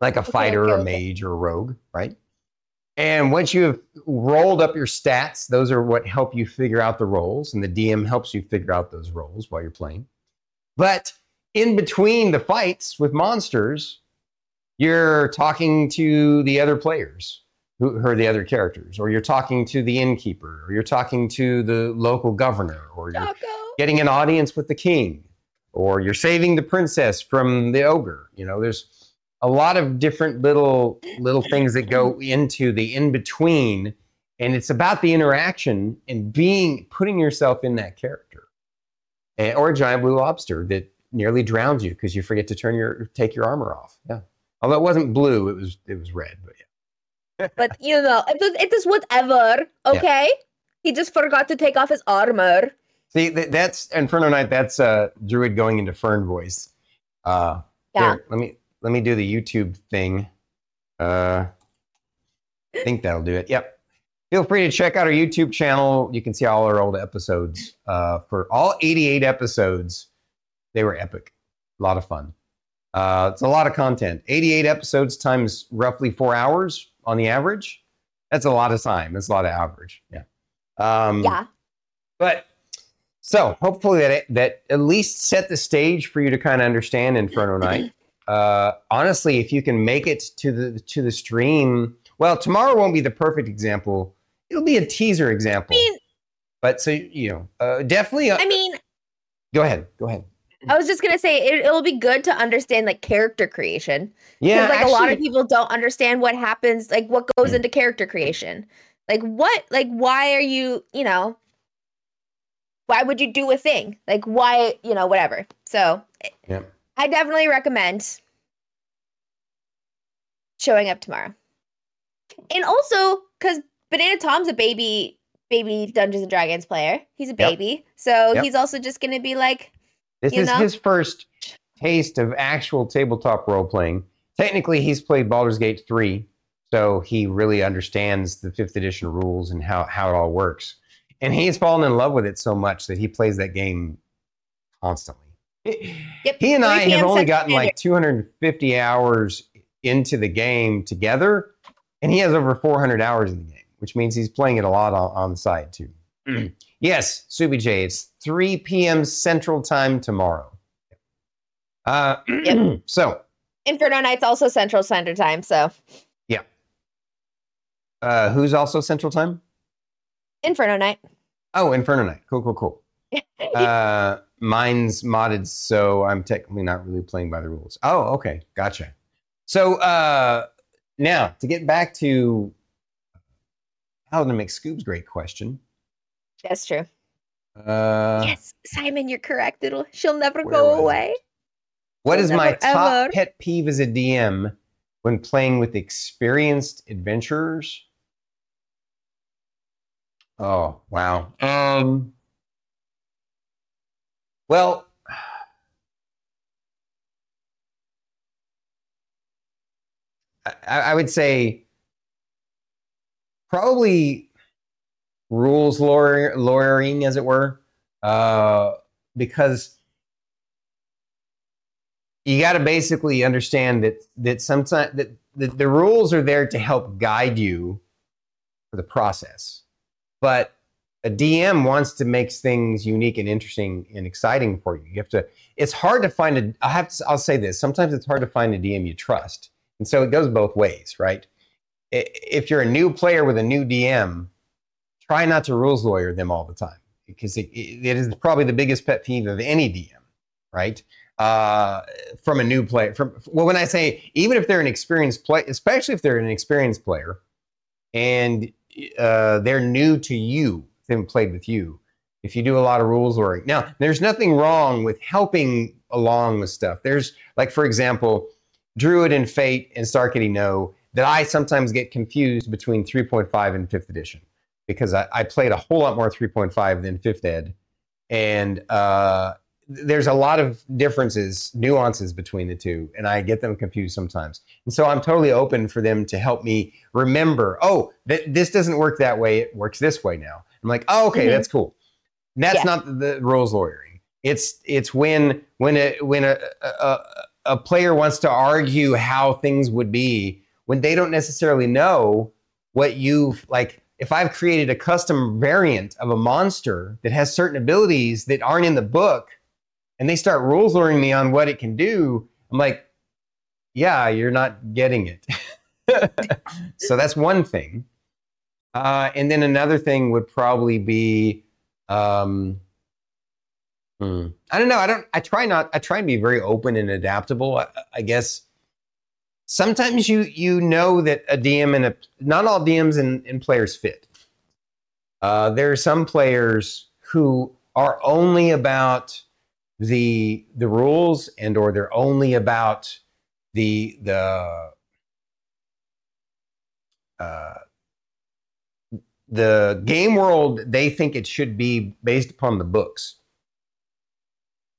like a fighter, okay, a okay. mage, or a rogue, right? And once you have rolled up your stats, those are what help you figure out the roles, and the DM helps you figure out those roles while you're playing. But in between the fights with monsters, you're talking to the other players who, who are the other characters, or you're talking to the innkeeper, or you're talking to the local governor, or you're Taco. getting an audience with the king, or you're saving the princess from the ogre. You know, there's a lot of different little little things that go into the in between, and it's about the interaction and being putting yourself in that character, Eh, or a giant blue lobster that nearly drowns you because you forget to turn your take your armor off. Yeah, although it wasn't blue, it was it was red. But yeah. But you know, it was it is whatever. Okay. He just forgot to take off his armor. See, th- that's Inferno Knight. That's uh, Druid going into Fern voice. Uh, Yeah. Here, let me let me do the YouTube thing. Uh, I think that'll do it. Yep. Feel free to check out our YouTube channel. You can see all our old episodes. Uh, for all 88 episodes, they were epic. A lot of fun. Uh, it's a lot of content. 88 episodes times roughly four hours on the average. That's a lot of time. That's a lot of average. Yeah. Um, Yeah. but so hopefully that that at least set the stage for you to kind of understand Inferno Knight. Uh, honestly, if you can make it to the to the stream, well, tomorrow won't be the perfect example. It'll be a teaser example. I mean, but so you know, uh, definitely. Uh, I mean, go ahead. Go ahead. I was just gonna say it, it'll be good to understand like character creation. Yeah, like a lot of people don't understand what happens, like what goes Mm. into character creation. Like what like why are you, you know, why would you do a thing? Like why, you know, whatever. So Yeah. I definitely recommend showing up tomorrow. And also, because Banana Tom's a baby baby Dungeons and Dragons player. He's a Yep. baby. So Yep. he's also just going to be like, This is know? his first taste of actual tabletop role playing. Technically, he's played Baldur's Gate 3, so he really understands the fifth edition rules and how, how it all works. And he's fallen in love with it so much that he plays that game constantly. Yep, He and I have only gotten like 250 hours into the game together, and he has over 400 hours in the game, which means he's playing it a lot on, on the side too. yes, Subi J, it's 3 p.m. Central Time tomorrow. Uh, Yep. So, Inferno Knight's also Central Standard Time. So yeah. uh, who's also Central Time? Inferno Knight. Oh, Inferno Knight. Cool, cool, cool. uh, mine's modded, so I'm technically not really playing by the rules. Oh, okay, gotcha. So uh, now to get back to how to make Scoob's great question. That's true. Uh, yes, Simon, you're correct. It'll she'll never go away. what is my top ever. pet peeve as a DM when playing with experienced adventurers? Oh wow. Um. Well, I, I would say probably rules lawyer, lawyering, as it were, uh, because you got to basically understand that that sometimes that the, the rules are there to help guide you for the process, but a DM wants to make things unique and interesting and exciting for you. You have to. It's hard to find a. I have to. I'll say this. Sometimes it's hard to find a DM you trust, and so it goes both ways, right? If you're a new player with a new DM, try not to rules lawyer them all the time because it, it is probably the biggest pet peeve of any DM, right? Uh, from a new player. From well, when I say even if they're an experienced player, especially if they're an experienced player, and uh, they're new to you, haven't played with you. If you do a lot of rules lawyering, now there's nothing wrong with helping along with stuff. There's like, for example, Druid and Fate and Starkity know that I sometimes get confused between 3.5 and 5th edition because I, I played a whole lot more 3.5 than 5th ed. And uh, there's a lot of differences, nuances between the two, and I get them confused sometimes. And so I'm totally open for them to help me remember, oh, th- this doesn't work that way, it works this way now. I'm like, oh, okay, Mhm. that's cool. And that's Yeah. not the, the rules lawyering. It's it's when when a when a, a a player wants to argue how things would be when they don't necessarily know what you've like if I've created a custom variant of a monster that has certain abilities that aren't in the book and they start rules lawyering me on what it can do, I'm like, yeah, you're not getting it. so that's one thing. Uh, and then another thing would probably be, um, hmm, I don't know. I don't. I try not. I try and be very open and adaptable. I, I guess sometimes you you know that a DM and a not all DMs and, and players fit. Uh, there are some players who are only about the the rules and or they're only about the the uh, the game world they think it should be based upon the books.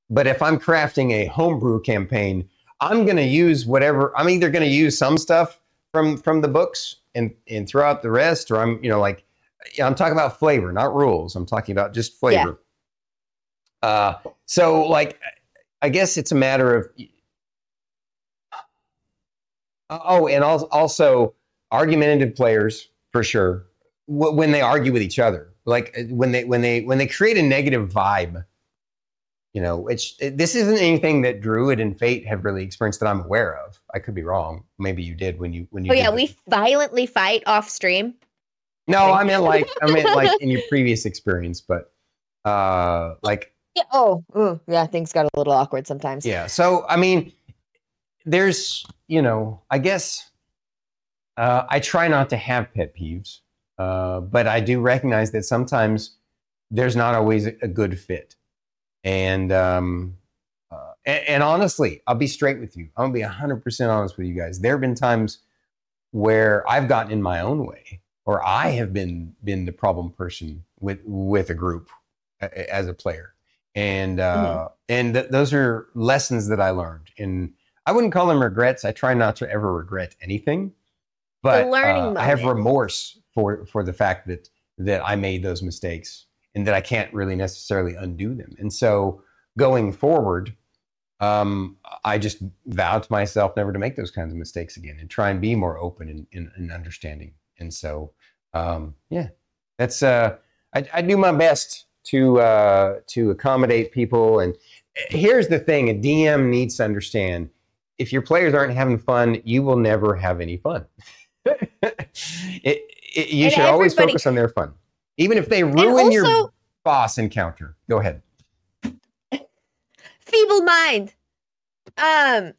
But if i'm crafting a homebrew campaign i'm going to use whatever i'm either going to use some stuff from from the books and and throw out the rest or i'm you know like i'm talking about flavor not rules. I'm talking about just flavor. Uh so like i guess it's a matter of oh and also argumentative players for sure wh- when they argue with each other like uh, when they when they when they create a negative vibe you know which this isn't anything that druid and fate have really experienced that i'm aware of i could be wrong maybe you did when you when you Oh yeah, the- we violently fight off stream. no i meant like i meant like in your previous experience but uh like Yeah. Oh, ooh, yeah. Things got a little awkward sometimes. Yeah. So I mean, there's you know, I guess uh, I try not to have pet peeves, uh, but I do recognize that sometimes there's not always a, good fit, and um, uh, and, and honestly, I'll be straight with you. I'm gonna be hundred percent honest with you guys. There have been times where I've gotten in my own way or I have been been the problem person with with a group as a player, and uh, mm-hmm. and th- those are lessons that I learned, and I wouldn't call them regrets. I try not to ever regret anything, but uh, I have remorse for for the fact that that I made those mistakes and that I can't really necessarily undo them, and so going forward. Um, I just vow to myself never to make those kinds of mistakes again and try and be more open and, and, and understanding. And so, um, yeah, that's uh, I, I, do my best to uh, to accommodate people. And here's the thing: a DM needs to understand if your players aren't having fun, you will never have any fun. it, it, you and should always focus on their fun, even if they ruin also, your boss encounter. Go ahead. Feeble mind. Um,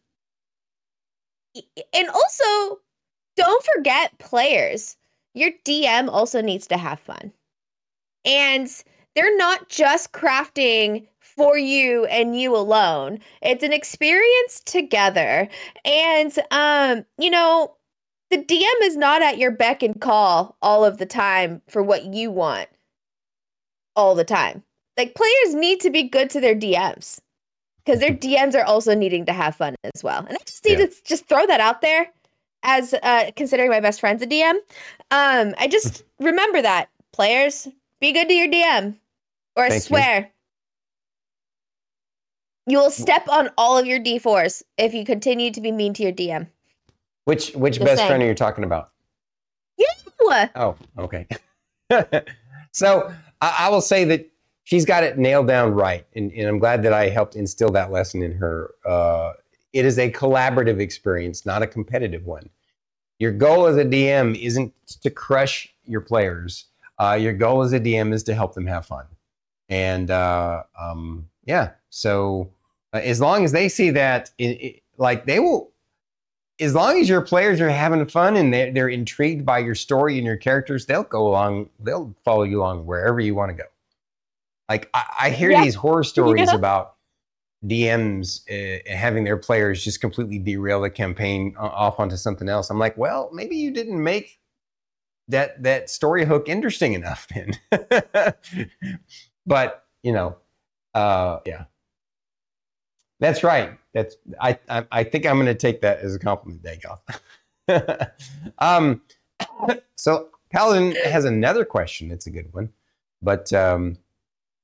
and also don't forget players. Your DM also needs to have fun. And they're not just crafting for you and you alone. It's an experience together. And um, you know, the DM is not at your beck and call all of the time for what you want all the time. Like players need to be good to their DMs because their DMs are also needing to have fun as well. And I just need yeah. to just throw that out there as uh, considering my best friend's a DM. Um, I just remember that players be good to your DM, or I Thank swear you. you will step on all of your D4s if you continue to be mean to your DM. Which which just best saying. friend are you talking about? You. Oh, okay. so I, I, will say that she's got it nailed down right, and, and I'm glad that I helped instill that lesson in her. Uh, it is a collaborative experience, not a competitive one. Your goal as a DM isn't to crush your players. Uh, your goal as a DM is to help them have fun. And uh, um, yeah, so uh, as long as they see that, it, it, like they will, as long as your players are having fun and they're, they're intrigued by your story and your characters, they'll go along, they'll follow you along wherever you want to go. Like I, I hear yeah. these horror stories yeah. about DMs uh, having their players just completely derail the campaign off onto something else. I'm like, well, maybe you didn't make that that story hook interesting enough then. but you know, uh, yeah, that's right. That's I I, I think I'm going to take that as a compliment, Dagoth. um, so Paladin has another question. It's a good one, but um,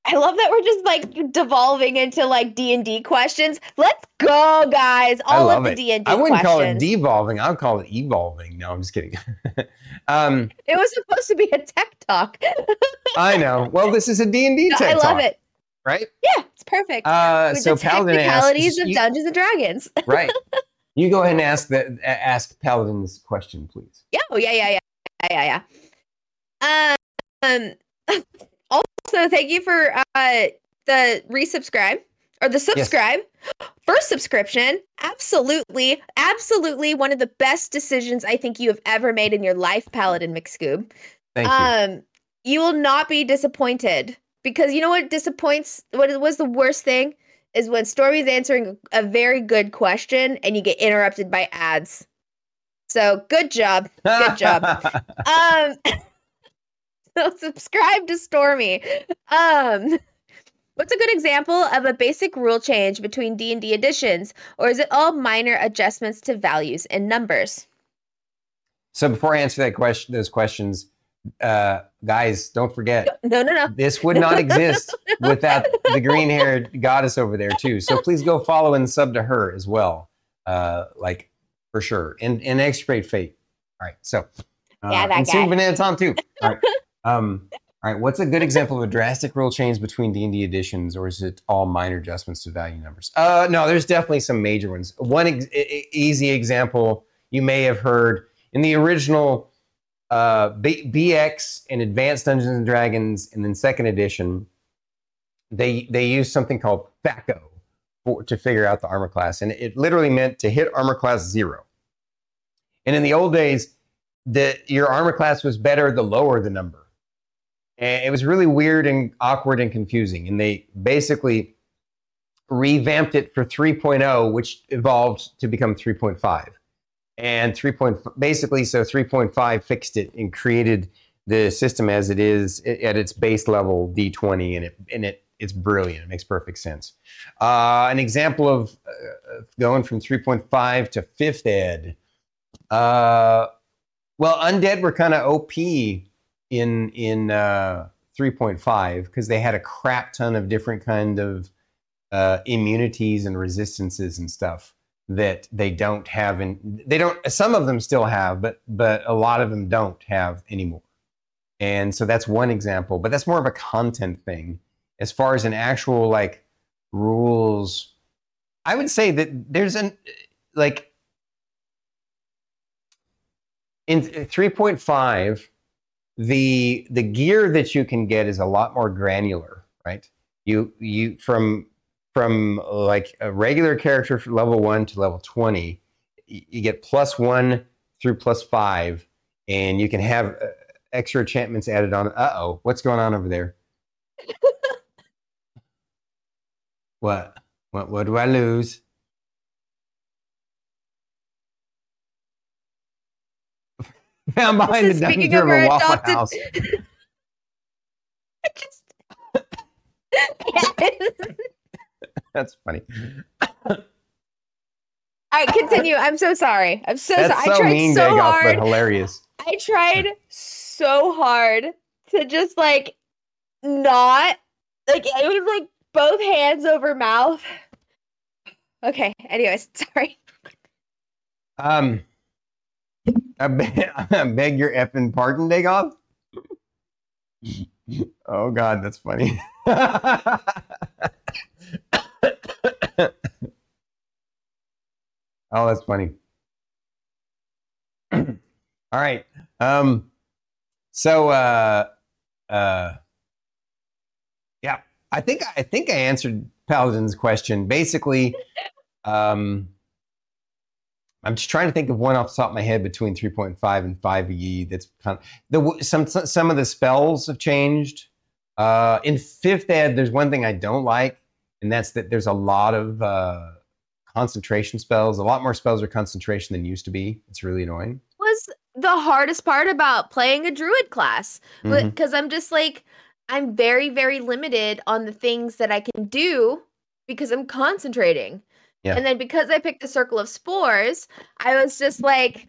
I love that we're just like devolving into like D and D questions. Let's go, guys! All of the D and D. I wouldn't questions. call it devolving. I would call it evolving. No, I'm just kidding. um, it was supposed to be a tech talk. I know. Well, this is a D and D tech talk. I love talk, it. Right? Yeah, it's perfect. Uh, With so the Paladin technicalities asks, of Dungeons and Dragons. right. You go ahead and ask the ask Paladin's question, please. Yeah. Oh yeah, yeah, yeah, yeah, yeah. Um. Also, thank you for uh, the resubscribe or the subscribe. Yes. First subscription. Absolutely. Absolutely one of the best decisions I think you have ever made in your life, Paladin McScoob. Thank you. Um, you will not be disappointed because you know what disappoints what was the worst thing is when Stormy's answering a very good question and you get interrupted by ads. So good job. Good job. um so subscribe to Stormy. Um, what's a good example of a basic rule change between D and D editions, or is it all minor adjustments to values and numbers? So before I answer that question, those questions, uh, guys, don't forget. No, no, no. This would not exist without the green-haired goddess over there too. So please go follow and sub to her as well, uh, like for sure. And and extirpate fate. All right. So uh, yeah, that and guy. soon Banana Tom too. All right. Um, all right, what's a good example of a drastic rule change between D and D editions, or is it all minor adjustments to value numbers? Uh, no, there's definitely some major ones. One ex- easy example you may have heard in the original uh, B- BX and Advanced Dungeons and Dragons, and then Second Edition, they they used something called THAC0 for, to figure out the armor class, and it literally meant to hit armor class zero. And in the old days, that your armor class was better the lower the number. And it was really weird and awkward and confusing. And they basically revamped it for 3.0, which evolved to become 3.5. and 3. Point, basically, so 3.5 fixed it and created the system as it is at its base level D20, and it and it it's brilliant. It makes perfect sense. Uh, an example of uh, going from 3.5 to fifth ed. Uh, well, undead were kind of OP in in uh, 3.5 because they had a crap ton of different kind of uh, immunities and resistances and stuff that they don't have and they don't some of them still have but but a lot of them don't have anymore. And so that's one example but that's more of a content thing. As far as an actual like rules i would say that there's an like in 3.5 the the gear that you can get is a lot more granular right? You you from from like a regular character from level 1 to level 20 you get plus 1 through plus 5 and you can have uh, extra enchantments added on uh-oh what's going on over there what what what do i lose I'm behind the dumpster of a Waffle adopted- House. I just. That's funny. All right, continue. I'm so sorry. I'm so That's sorry. so I tried mean, so Dagoth, hard. but hilarious. I tried so hard to just like not like it was like both hands over mouth. Okay. Anyways, sorry. Um, I beg, I beg your effing pardon, Dagoth. Oh God, that's funny. Oh, that's funny. All right. Um, so, uh, uh, yeah, I think I think I answered Paladin's question. Basically, um, I'm just trying to think of one off the top of my head between 3.5 and 5e. That's kind of the some some of the spells have changed. Uh, in fifth ed, there's one thing I don't like, and that's that there's a lot of uh, concentration spells. A lot more spells are concentration than used to be. It's really annoying. Was the hardest part about playing a druid class because mm-hmm. I'm just like I'm very very limited on the things that I can do because I'm concentrating. Yeah. And then because I picked the circle of spores, I was just like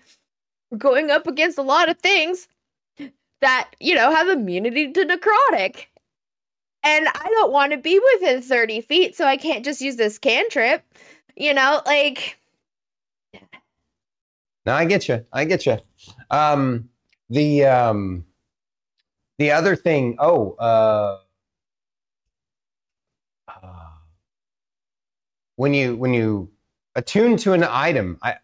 going up against a lot of things that, you know, have immunity to necrotic. And I don't want to be within 30 feet, so I can't just use this cantrip. You know, like No, I get you. I get you. Um, the um, the other thing. Oh, uh, uh, when you when you attune to an item, I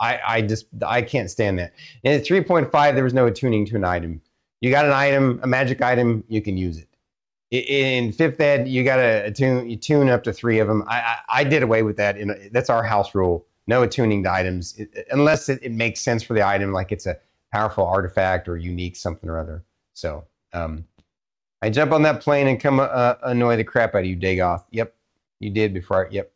I I just I can't stand that. In three point five, there was no attuning to an item. You got an item, a magic item, you can use it. In fifth ed, you got to attune tune up to three of them. I I, I did away with that. In, that's our house rule no attuning to items it- unless it, it makes sense for the item, like it's a powerful artifact or unique something or other. So um, I jump on that plane and come uh, annoy the crap out of you, Dagoth. Yep, you did before. I, yep.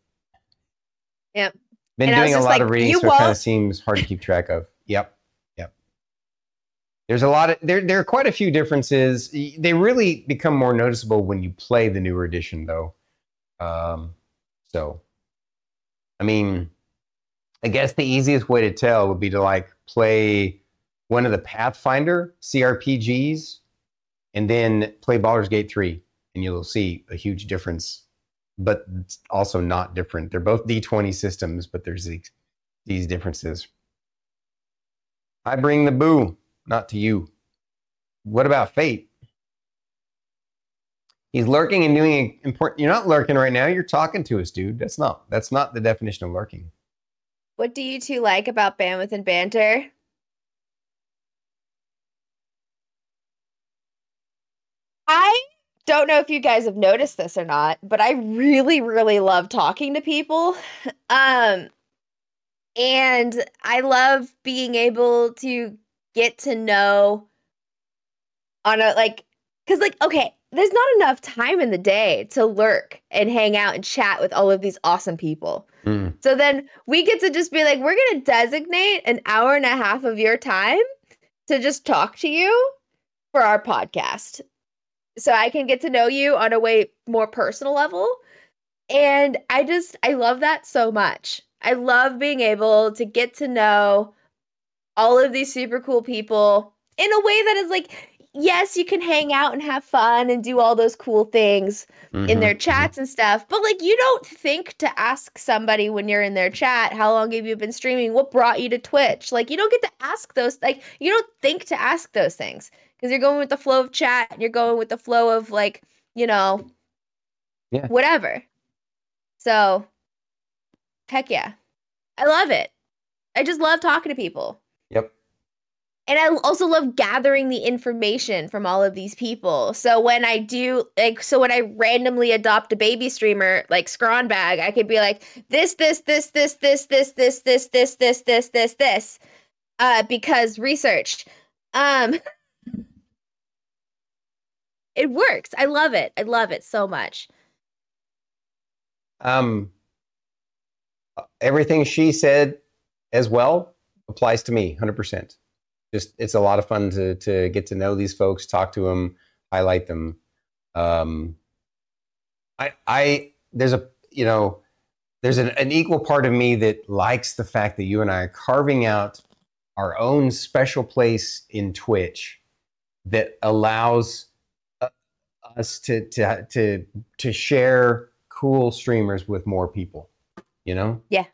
Yep. Been And doing a lot like, of reading, so it kind of seems hard to keep track of. Yep. There's a lot of there. There are quite a few differences. They really become more noticeable when you play the newer edition, though. Um, so, I mean, I guess the easiest way to tell would be to like play one of the Pathfinder CRPGs and then play Baldur's Gate 3 and you'll see a huge difference but also not different. They're both D20 systems but there's these, these differences. I bring the boo, not to you. What about fate? He's lurking and doing important. You're not lurking right now. You're talking to us, dude. That's not. That's not the definition of lurking. what do you two like about bandwidth and banter? I don't know if you guys have noticed this or not, but I really, really love talking to people. Um, and I love being able to get to know on a like, because, like, okay, there's not enough time in the day to lurk and hang out and chat with all of these awesome people. Mm. So then we get to just be like, we're to designate an hour and a half of your time to just talk to you for our podcast. So I can get to know you on a way more personal level. And I just, I love that so much. I love being able to get to know all of these super cool people in a way that is like, yes, you can hang out and have fun and do all those cool things in Mhm, their mhm. chats and stuff. But like, you don't think to ask somebody when you're in their chat, how long have you been streaming? What brought you to Twitch? Like, you don't get to ask those. Like, you don't think to ask those things because you're going with the flow of chat and you're going with the flow of like, you know, Yeah. whatever. So, heck yeah, I love it. I just love talking to people. Yep. And I also love gathering the information from all of these people. So when I do like so when I randomly adopt a baby streamer like Scrawn Bag, I could be like this, this, this, this, this, this, this, this, this, this, this, this, this. Uh because research. Um it works. I love it. I love it so much. Um, everything she said as well applies to me 100%. Just it's a lot of fun to to get to know these folks, talk to them, highlight them. Um, I I there's a you know there's an, an equal part of me that likes the fact that you and I are carving out our own special place in Twitch that allows uh, us to to to to share cool streamers with more people. You know? Yeah.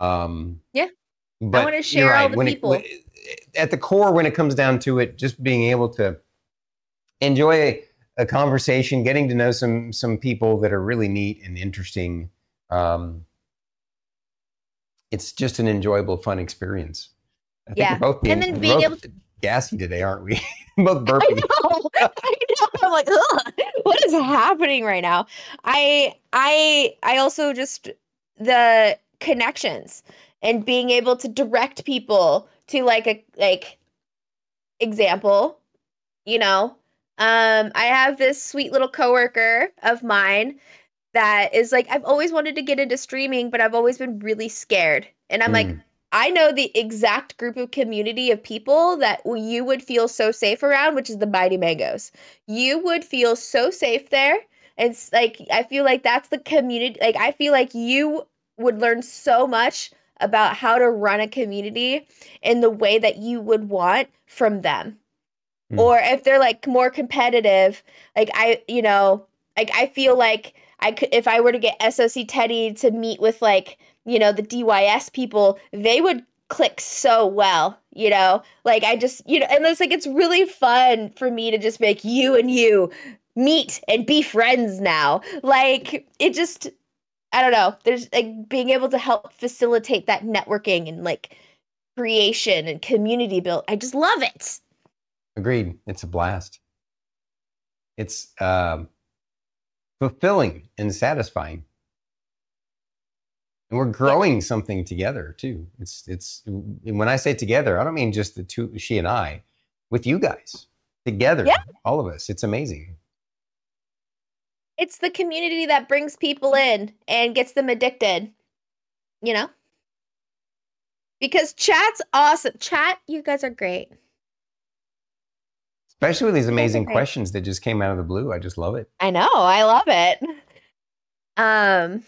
Um, Yeah. But I wanna you're share all the when people. when- at the core, when it comes down to it, just being able to enjoy a, a conversation, getting to know some some people that are really neat and interesting. Um, it's just an enjoyable, fun experience. I Yeah. both being, And then being both gassy today, aren't we? both burping. I know. I know. I'm like, what is happening right now? I I I also just the connections and being able to direct people to like a like example, you know. Um I have this sweet little coworker of mine that is like I've always wanted to get into streaming, but I've always been really scared. And I'm like, Mm. I know the exact group of community of people that you would feel so safe around, which is the Mighty Mangoes. You would feel so safe there. It's like I feel like that's the community. Like I feel like you would learn so much about how to run a community in the way that you would want from them. Hmm. Or if they're like more competitive, like I, you know, like I feel like I could if I were to get SOC Teddy to meet with like you know the DYS people, they would click so well, you know. Like I just you know, and it's like it's really fun for me to just make you and you meet and be friends now. Like it just I don't know. There's like being able to help facilitate that networking and like creation and community build. I just love it. Agreed. It's a blast. It's um, fulfilling and satisfying. And we're growing something together too. It's it's and when I say together, I don't mean just the two she and I, with you guys. Together, Yeah. all of us. It's amazing. It's the community that brings people in and gets them addicted. You know? Because chat's awesome. Chat, you guys are great. Especially with these amazing okay. questions that just came out of the blue. I just love it. I know. I love it. Um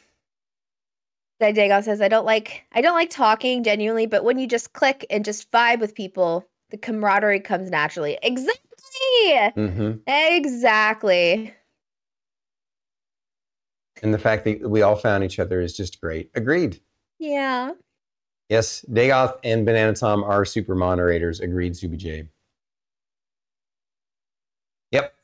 Dagon says I don't like I don't like talking genuinely, but when you just click and just vibe with people, the camaraderie comes naturally. Exactly. hmm Exactly. And the fact that we all found each other is just great. Agreed. Yeah. Yes, Dagoth and Banana Tom are super moderators. Agreed, Subi J. Yep.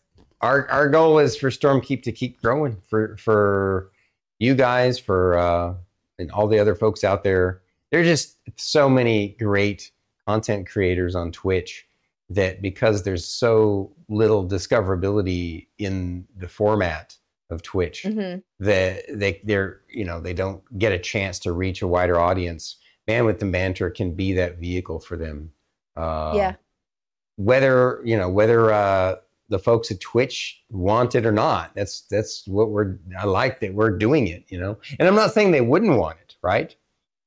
Our our goal is for Stormkeep to keep growing for for you guys, for uh, and all the other folks out there. There's just so many great content creators on Twitch that because there's so little discoverability in the format of Twitch, hmm that they they're you know they don't get a chance to reach a wider audience. Bandwidth and banter can be that vehicle for them. Uh, Yeah. Whether you know whether uh, the folks at Twitch want it or not. That's that's what we're. I like that we're doing it. You know, and I'm not saying they wouldn't want it, right?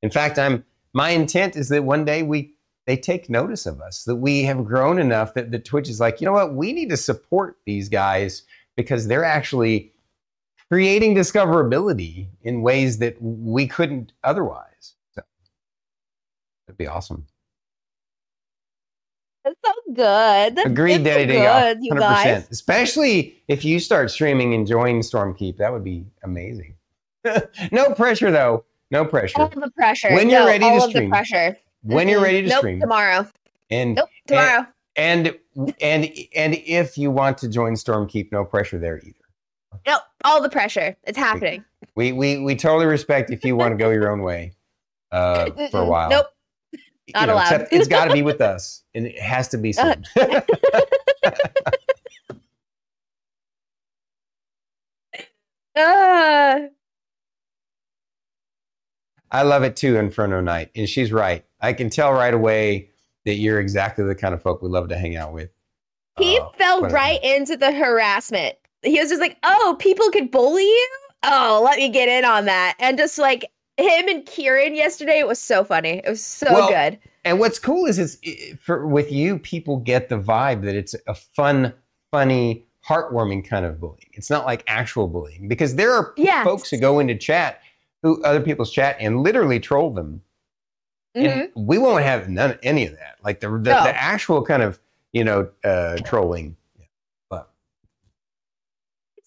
In fact, I'm. My intent is that one day we they take notice of us, that we have grown enough that, the Twitch is like, you know what, we need to support these guys because they're actually creating discoverability in ways that we couldn't otherwise. So that'd be awesome. That's so good. Agreed, Daddy so Day. good, you guys. Especially if you start streaming and join Stormkeep, that would be amazing. no pressure though. No pressure. All the pressure. When you're ready all to of stream. the pressure. when you're ready to nope, stream. tomorrow. And Nope, tomorrow. and and and if you want to join Stormkeep, no pressure there either. All the pressure. It's happening. We we we totally respect if you want to go your own way uh, for a while. Nope. You not know, allowed. except it's got to be with us, and it has to be Uh, soon. Ah. I love it too, Inferno Knight, and she's right. I can tell right away that you're exactly the kind of folk we love to hang out with. he Uh, fell whatever. right into the harassment. He was just like, "Oh, people could bully you? Oh, let me get in on that." And just like him and Kieran yesterday, it was so funny. It was so Well, good. And what's cool is, is for with you, people get the vibe that it's a fun, funny, heartwarming kind of bullying. It's not like actual bullying because there are folks who go into chat, who other people's chat, and literally troll them. Mhm. And we won't have none any of that. Like the the, No. the actual kind of you know uh, trolling.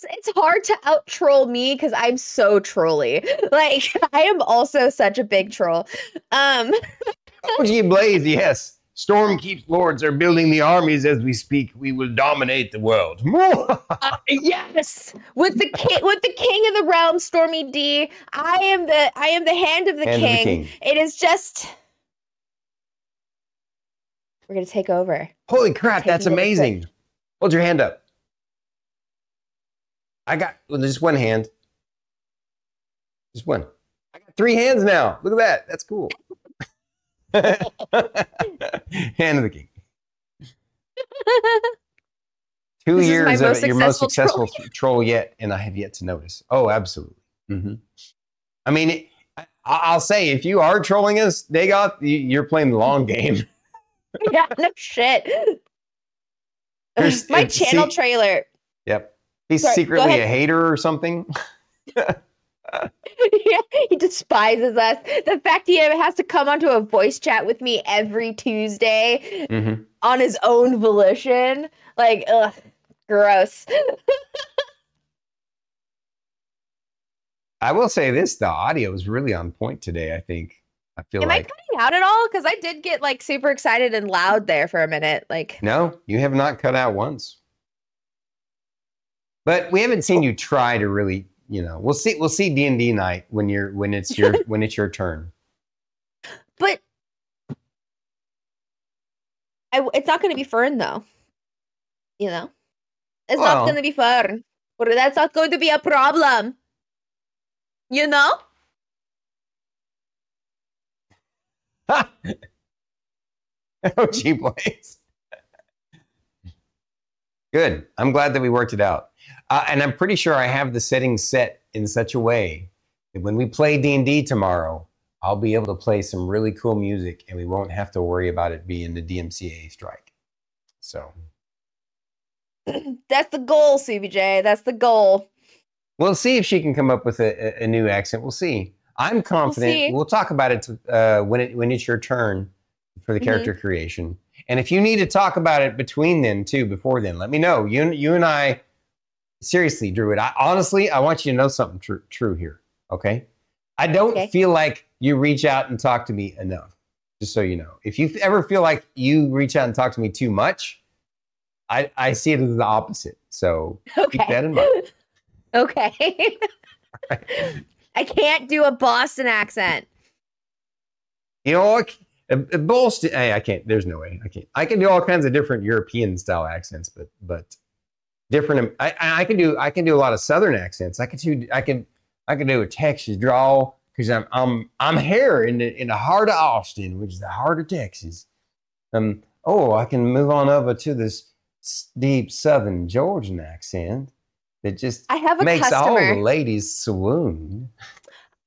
But It's, it's hard to out troll me because I'm so trolly. Like I am also such a big troll. Um, OG Blaze, yes. Stormkeep lords are building the armies as we speak. We will dominate the world. uh, yes, with the king, with the king of the realm, Stormy D. I am the I am the hand of the, Hand of the king. king. It is just we're gonna take over. Holy crap, Taking that's amazing. Hold your hand up. I got well, just one hand. Just one. I got three hands now. Look at that. That's cool. hand of the king. Two This years of it, your most successful th- troll yet, and I have yet to notice. Oh, absolutely. hmm I mean, it, I, I'll say if you are trolling us, they got you're playing the long game. yeah, no shit. There's- My channel see- trailer. Yep. He's Sorry, secretly a hater or something. yeah, he despises us. The fact he has to come onto a voice chat with me every Tuesday hmm on his own volition, like, ugh, gross. I will say this: the audio is really on point today. I think. I feel Am I cutting out at all? Because I did get like super excited and loud there for a minute. Like, no, you have not cut out once. But we haven't seen oh. you try to really. You know, we'll see. We'll see D and D night when you're when it's your when it's your turn. but I, it's not going to be fun though. You know, it's Well- not going to be fun. But that's not going to be a problem. You know? oh, gee, Blaze. Good. I'm glad that we worked it out, uh, and I'm pretty sure I have the settings set in such a way that when we play D and D tomorrow, I'll be able to play some really cool music, and we won't have to worry about it being the DMCA strike. So That's the goal, CBJ. That's the goal. we'll see if she can come up with a, a- new accent. We'll see. I'm confident. see. We'll, talk about it uh, when it when it's your turn for the Mhm. character creation. And if you need to talk about it between then too, before then, let me know. You you and I, seriously, Druid. I honestly, I want you to know something true true here. Okay, I don't Okay. feel like you reach out and talk to me enough. Just so you know, if you ever feel like you reach out and talk to me too much, I I see it as the opposite. So Okay. keep that in mind. Okay. I can't do a Boston accent. You know, a, a uh, uh, Boston. Hey, I can't. There's no way. I can't. I can do all kinds of different European style accents, but but different. I I I can do I can do a lot of Southern accents. I can do I can I can do a Texas draw because I'm I'm I'm here in the in the heart of Austin, which is the heart of Texas. Um. Oh, I can move on over to this deep Southern Georgian accent that just I have a makes all the ladies swoon.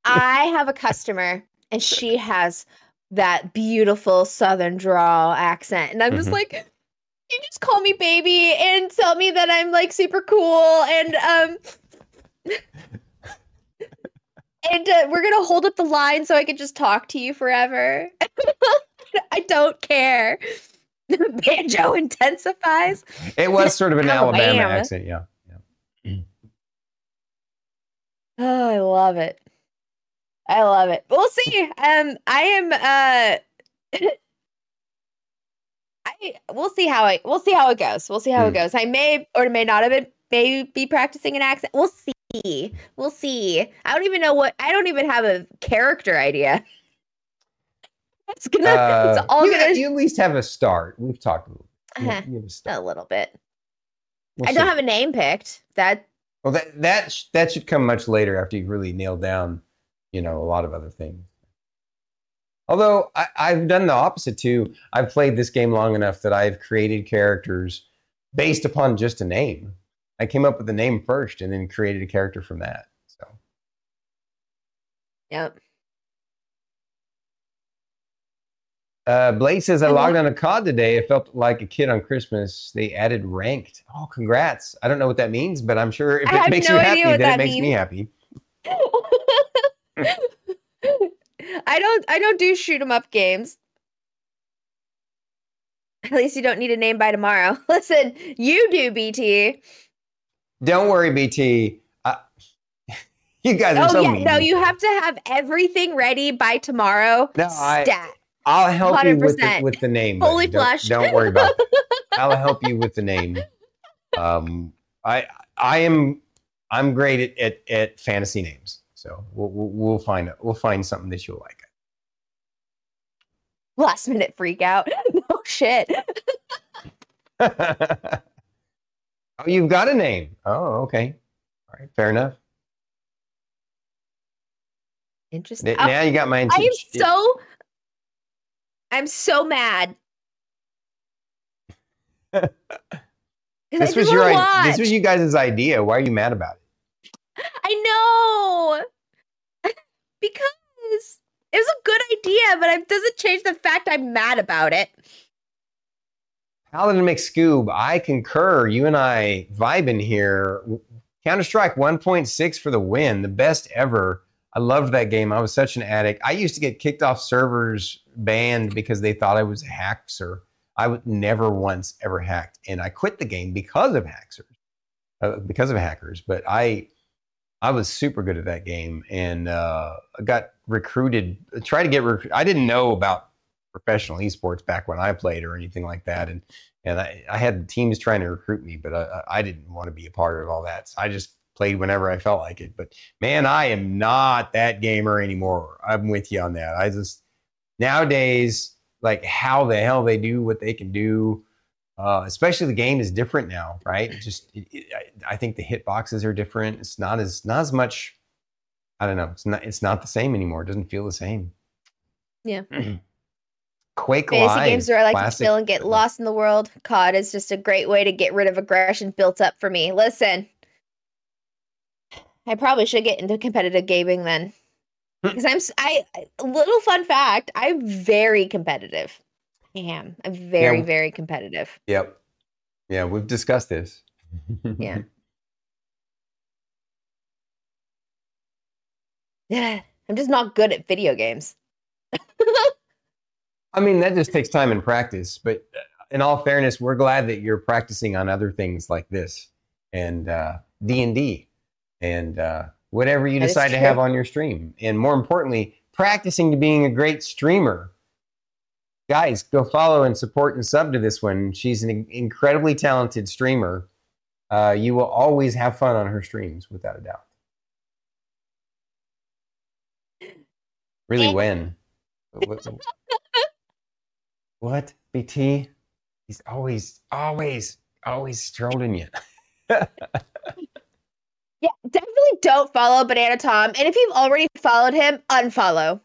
I have a customer and she has that beautiful southern drawl accent. And I'm just Mhm. like, you just call me baby and tell me that I'm like super cool and um and uh, we're gonna hold up the line so I can just talk to you forever. I don't care. The Banjo intensifies. It was sort of an Alabama, Alabama. accent, yeah. yeah. Oh, I love it. I love it. We'll see. Um, I am. Uh, I we'll see how it. We'll see how it goes. We'll see how it Hmm. goes. I may or may not have been. May be practicing an accent. We'll see. We'll see. I don't even know what. I don't even have a character idea. It's gonna. Uh, it's all you, gonna. you at least have a start. We've talked a little. Uh-huh. you a a little bit. We'll I don't see. have a name picked. That Well, that that sh- that should come much later after you've really nailed down, you know, a lot of other things. Although I, I've done the opposite too. I've played this game long enough that I've created characters based upon just a name. I came up with a name first and then created a character from that. So yep. uh, Blade says I logged on a COD today. It felt like a kid on Christmas. They added ranked. Oh, congrats! I don't know what that means, but I'm sure if I it makes no you happy, then it that makes me happy. I don't I don't do shoot 'em up games. At least you don't need a name by tomorrow. Listen, you do, BT. Don't worry, BT. I, you guys are Oh so yeah, mean. no, you have to have everything ready by tomorrow. No, I- Stat. I'll help you with the, with the name. Holy Don't- flushed. Don't, worry about that. I'll help you with the name. Um, I I am I'm great at, at, at fantasy names, so we'll, we'll we'll find we'll find something that you'll like. Last minute freak out. no shit. oh, you've got a name. Oh, okay. All right, fair enough. Interesting. Now you got my I am so I'm so mad. This was your wanna this was you guys' idea. Why are you mad about it? Know. because it was a good idea, but it doesn't change the fact I'm mad about it. Paladin McScoob, I concur. You and I vibing here. Counter Strike 1.6 for the win, the best ever. I loved that game. I was such an addict. I used to get kicked off servers, banned because they thought I was a hacker. I would never once ever hacked, and I quit the game because of hackers, uh, because of hackers. But I, I was super good at that game, and uh, got recruited. Tried to get. Rec- I didn't know about professional esports back when I played or anything like that, and and I, I had teams trying to recruit me, but I, I didn't want to be a part of all that. So I just played whenever I felt like it. But man, I am not that gamer anymore. I'm with you on that. I just nowadays like how the hell they do what they can do. Uh, especially the game is different now, right? It just it, it, I, I think the hit boxes are different. It's not as not as much. I don't know. It's not it's not the same anymore. It doesn't feel the same. Yeah. Quake Fantasy Life, games where I like to classic. chill and get lost in the world. COD is just a great way to get rid of aggression built up for me. Listen, I probably should get into competitive gaming then, Hmm. because I'm I little fun fact. I'm very competitive. I am. I'm very Yeah. very competitive. Yep. Yeah, we've discussed this. Yeah. Yeah, I'm just not good at video games. I mean, that just takes time and practice. But uh, in all fairness, we're glad that you're practicing on other things like this and uh, D and D and uh, whatever you That is decide to have on your stream. And more importantly, practicing to being a great streamer. Guys, go follow and support and sub to this one. She's an incredibly talented streamer. Uh, you will always have fun on her streams, without a doubt. Really, Eh. when? What- What? BT? He's always, always, always trolling you. Yeah, definitely don't follow Banana Tom. And if you've already followed him, unfollow.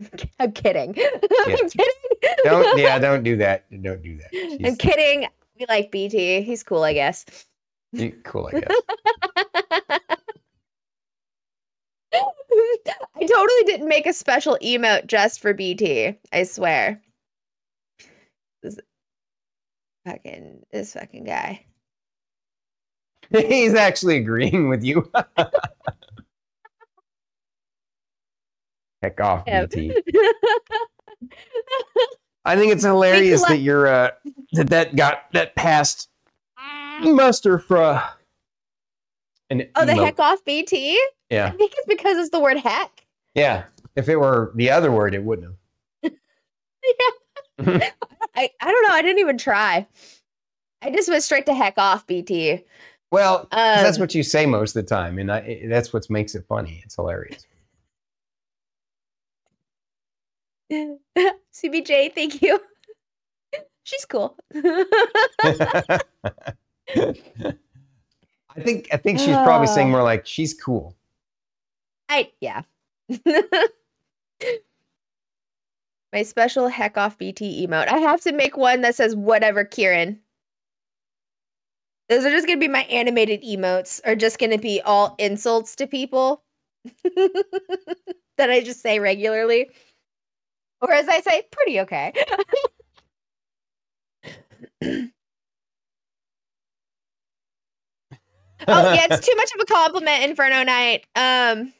I'm kidding. I'm kidding. Don't, yeah, don't do that. Don't do that. I'm kidding. We like BT. He's cool, I guess. You- Cool, I guess. I totally didn't make a special emote just for BT. I swear. This fucking this fucking guy. He's actually agreeing with you. Heck off, Yeah. BT. I think it's hilarious that you're uh, that that got that passed muster for uh, an oh, the heck off BT? Yeah, I think it's because it's the word heck. yeah. If it were the other word, it wouldn't have. I, I don't know. I didn't even try. I just went straight to heck off BT. Well, 'cause that's Um, what you say most of the time, and I, that's what makes it funny. It's hilarious. CBJ, thank you. She's cool. I think I think she's probably saying Ah. more like she's cool. I yeah. My special heck off BT emote. I have to make one that says whatever Kieran. Those are just gonna be my animated emotes, are just gonna be all insults to people that I just say regularly. Or as I say, pretty okay. oh yeah, it's too much of a compliment, Inferno Knight. Um,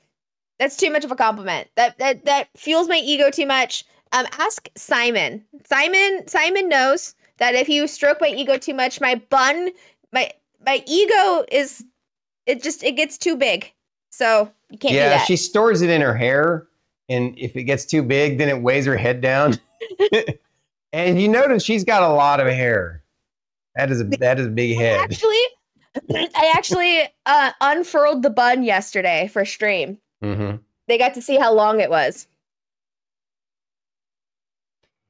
that's too much of a compliment. That that that fuels my ego too much. Um, ask Simon. Simon Simon knows that if you stroke my ego too much, my bun, my my ego is it just it gets too big. So you can't do yeah, she stores it in her hair, and if it gets too big, then it weighs her head down. and you notice she's got a lot of hair. That is a that is a big head. actually, I actually uh, unfurled the bun yesterday for stream. hmm They got to see how long it was.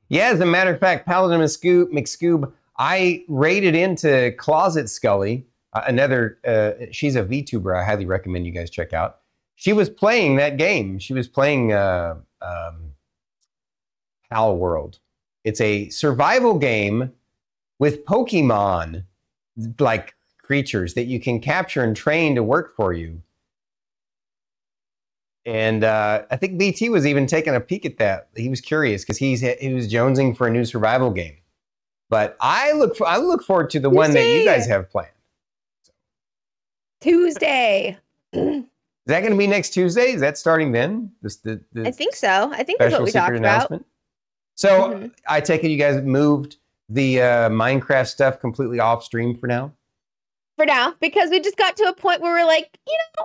Yeah, as a matter of fact, Paladin McScoob, McScoob I raided into Closet Scully, uh, another, uh, she's a VTuber I highly recommend you guys check out. She was playing that game. She was playing uh, um, Palworld. It's a survival game with Pokemon like creatures that you can capture and train to work for you. And uh, I think BT was even taking a peek at that. He was curious because he's he was jonesing for a new survival game. But I look for, I look forward to the one that you guys have planned. Tuesday. Is that going to be next Tuesday? Is that starting then? This the, the I think so. I think that's what we talked about. So Mhm. I take it you guys moved the uh, Minecraft stuff completely off stream for now. For now, because we just got to a point where we're like, you know,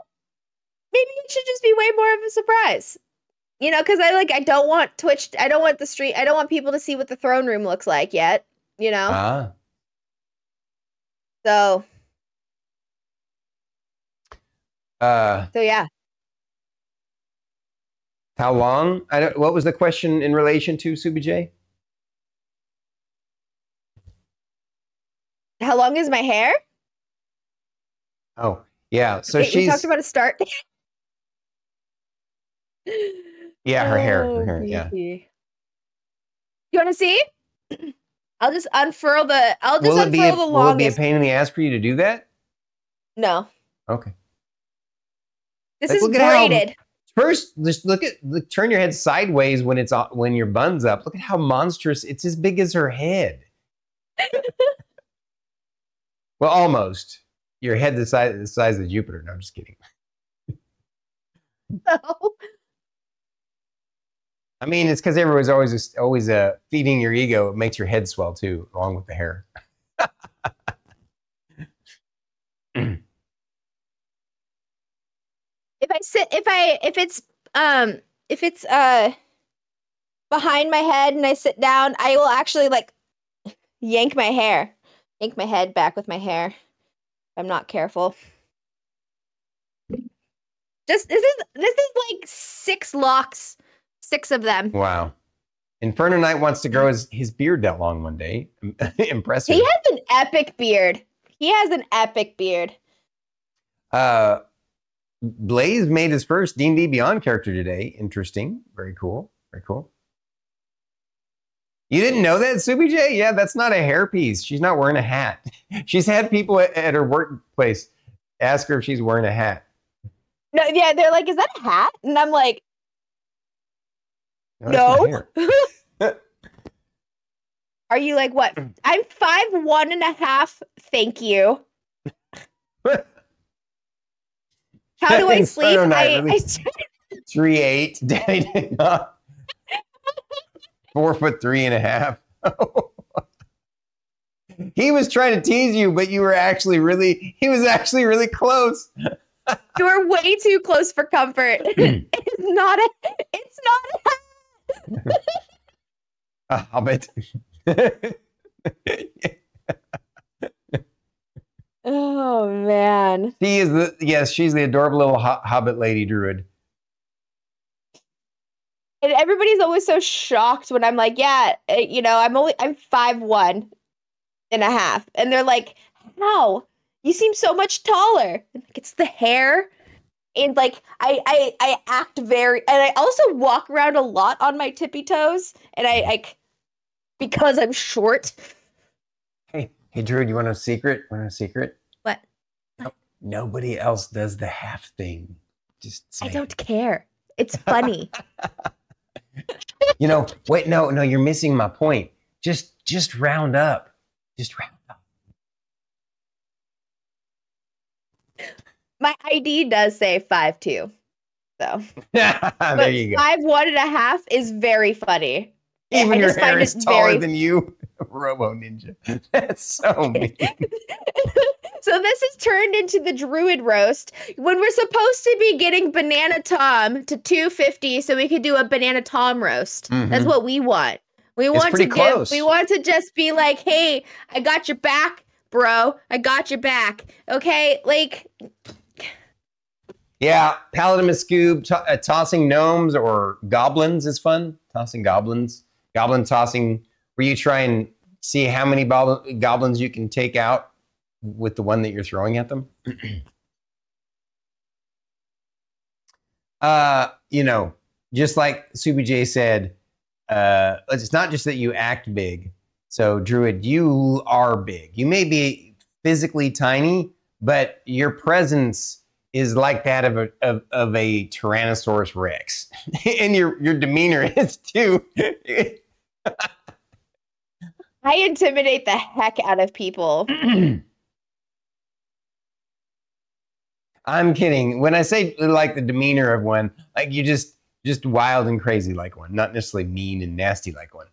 maybe it should just be way more of a surprise. You know, because I like I don't want Twitch, I don't want the street, I don't want people to see what the throne room looks like yet. You know, Ah, so uh, so yeah. how long? I don't, what was the question in relation to Subi J? How long is my hair? Oh, yeah. So we she's talked about a start. yeah, her hair, her Oh, hair. Yeah. You want to see? I'll just unfurl the. I'll just Will be a, unfurl the will it be a pain in the ass for you to do that? no, Okay. This Like, is look at how- braided. First, just look at look, turn your head sideways when it's on- when your bun's up. Look at how monstrous! It's as big as her head. well, almost. Your head the size the size of Jupiter. No, I'm just kidding. So, I mean, it's because everyone's always just, always uh, feeding your ego. It makes your head swell too, along with the hair. if I sit, if I, if it's, um, if it's, uh, behind my head and I sit down, I will actually like yank my hair, yank my head back with my hair. I'm not careful. Just this is this is like six locks, six of them. Wow. Inferno Knight wants to grow his, his beard that long one day. Impressive. He has an epic beard. He has an epic beard. Uh, Blaze made his first D&D Beyond character today. Interesting. Very cool. Very cool. You didn't know that, Subi J? Yeah, that's not a hairpiece. She's not wearing a hat. She's had people at, at her workplace ask her if she's wearing a hat. No, yeah, they're like, "Is that a hat?" And I'm like, my "No." Are you like what? I'm five one and a half. Thank you. How do I sleep? I, I three eight. Four foot three and a half. he was trying to tease you, but you were actually really. He was actually really close. you're way too close for comfort. it's not a. It's not a. A hobbit. Oh man. she is the yes. She's the adorable little ho- hobbit lady druid. And everybody's always so shocked when I'm like, yeah, uh, you know, I'm only I'm five one and a half, and they're like, how? You seem so much taller. I'm like, it's the hair, and like I I I act very, and I also walk around a lot on my tippy toes, and I like because I'm short. Hey, druid. You want a secret? Want a secret? What? No- nobody else does the half thing. Just say I don't care. It's funny. You know, wait, no, no, you're missing my point. Just just round up. Just round up. my ID does say five two, so there but you go. five one and a half is very funny. I Even your just hair is taller very- than you, Robo Ninja. That's so mean. so this has turned into the druid roast when we're supposed to be getting banana tom to 250 so we could do a banana tom roast that's Mhm. what we want we want to pretty give we want to just be like hey i got your back bro i got your back okay like Yeah, Paladin McScoob, to- uh, tossing gnomes or goblins is fun. Tossing goblins, goblin tossing, where you try and see how many goblins you can take out with the one that you're throwing at them. uh, you know, just like Subi J said, uh, it's not just that you act big. So, Druid, you are big. You may be physically tiny, but your presence is like that of a of, of a Tyrannosaurus Rex, and your your demeanor is too. i intimidate the heck out of people I'm kidding. When I say like the demeanor of one, like you just just wild and crazy like one, not necessarily mean and nasty like one.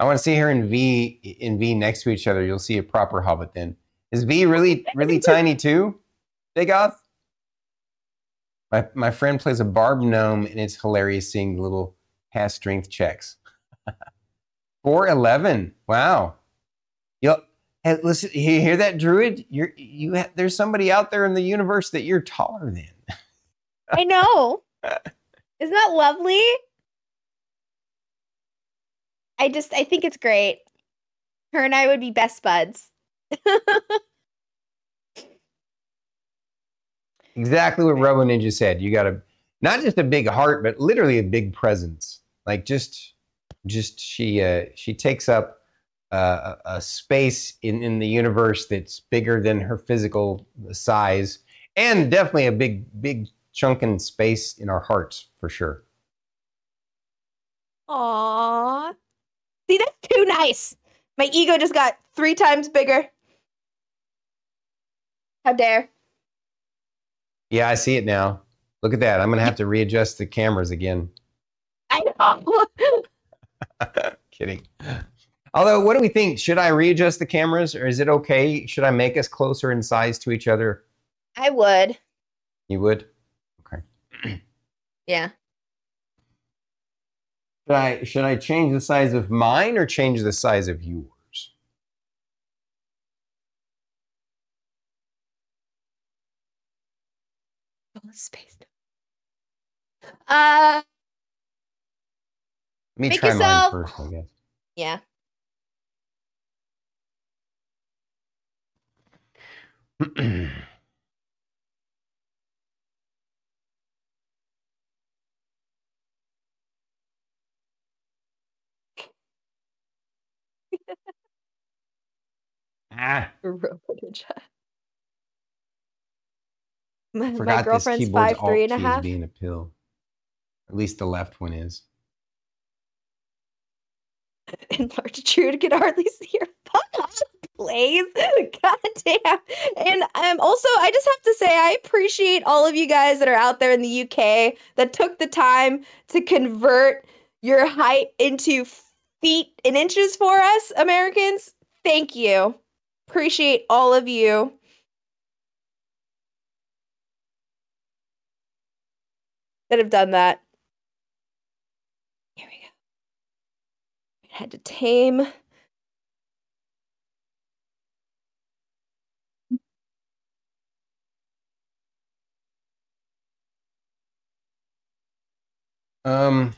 I want to see her in V in V next to each other. You'll see a proper hobbit then. Is V really really tiny too? Dagoth? My my friend plays a barb gnome and it's hilarious seeing the little half strength checks. 411. Wow. You'll Hey, listen, you hear that, Druid? You're you. Ha- there's somebody out there in the universe that you're taller than. i know isn't that lovely i just i think it's great her and i would be best buds Exactly what Robo Ninja said. You got a not just a big heart, but literally a big presence. Like just, just she uh, she takes up uh, a space in in the universe that's bigger than her physical size, and definitely a big big chunk in space in our hearts for sure. Aww. See, that's too nice. My ego just got three times bigger. How dare. Yeah, I see it now. Look at that. I'm gonna have to readjust the cameras again. I know. Kidding. Although, what do we think? Should I readjust the cameras, or is it okay? Should I make us closer in size to each other? I would. You would. Okay. yeah. Should I should I change the size of mine or change the size of yours? Space. Uh, Let me Make try yourself- mine first, I guess. Yeah. ah. My, my girlfriend's five three and a half. Being a pill, at least the left one is. True to get hardly see your plays. God damn. And um also I just have to say I appreciate all of you guys that are out there in the UK that took the time to convert your height into feet and inches for us Americans. Thank you. Appreciate all of you. That have done that. Here we go. Had to tame. Um,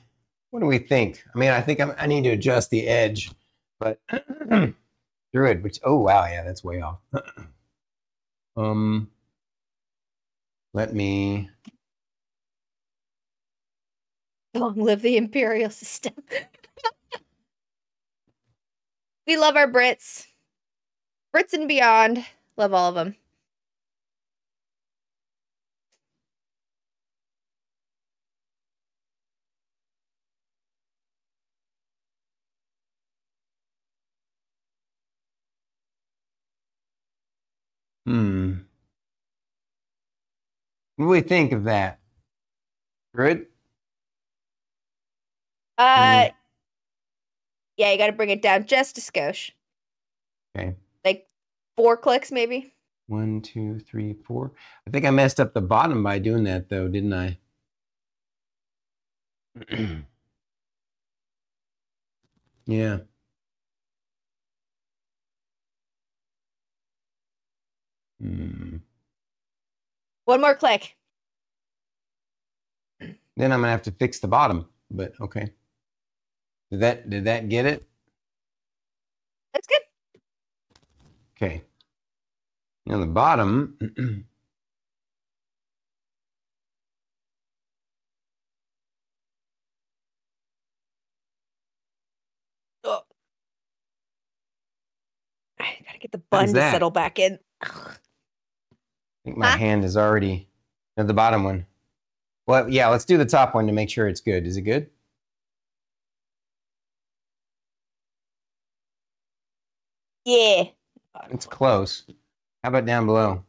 what do we think? I mean, I think I'm, I need to adjust the edge, but Druid, which oh wow, yeah, that's way off. um, let me. Long live the imperial system. we love our Brits. Brits and beyond. Love all of them. Hmm. What do we think of that? Druid? Uh, yeah, you got to bring it down just a skosh. Okay. Like four clicks, maybe. One, two, three, four. I think I messed up the bottom by doing that, though, didn't I? yeah. Hmm. One more click. Then I'm gonna have to fix the bottom. But okay. Did that did that get it? That's good. Okay. Now the bottom. Oh. I gotta get the bun to that? settle back in. I think my Huh? hand is already no, the bottom one. Well, yeah, let's do the top one to make sure it's good. Is it good? Yeah. It's close. How about down below?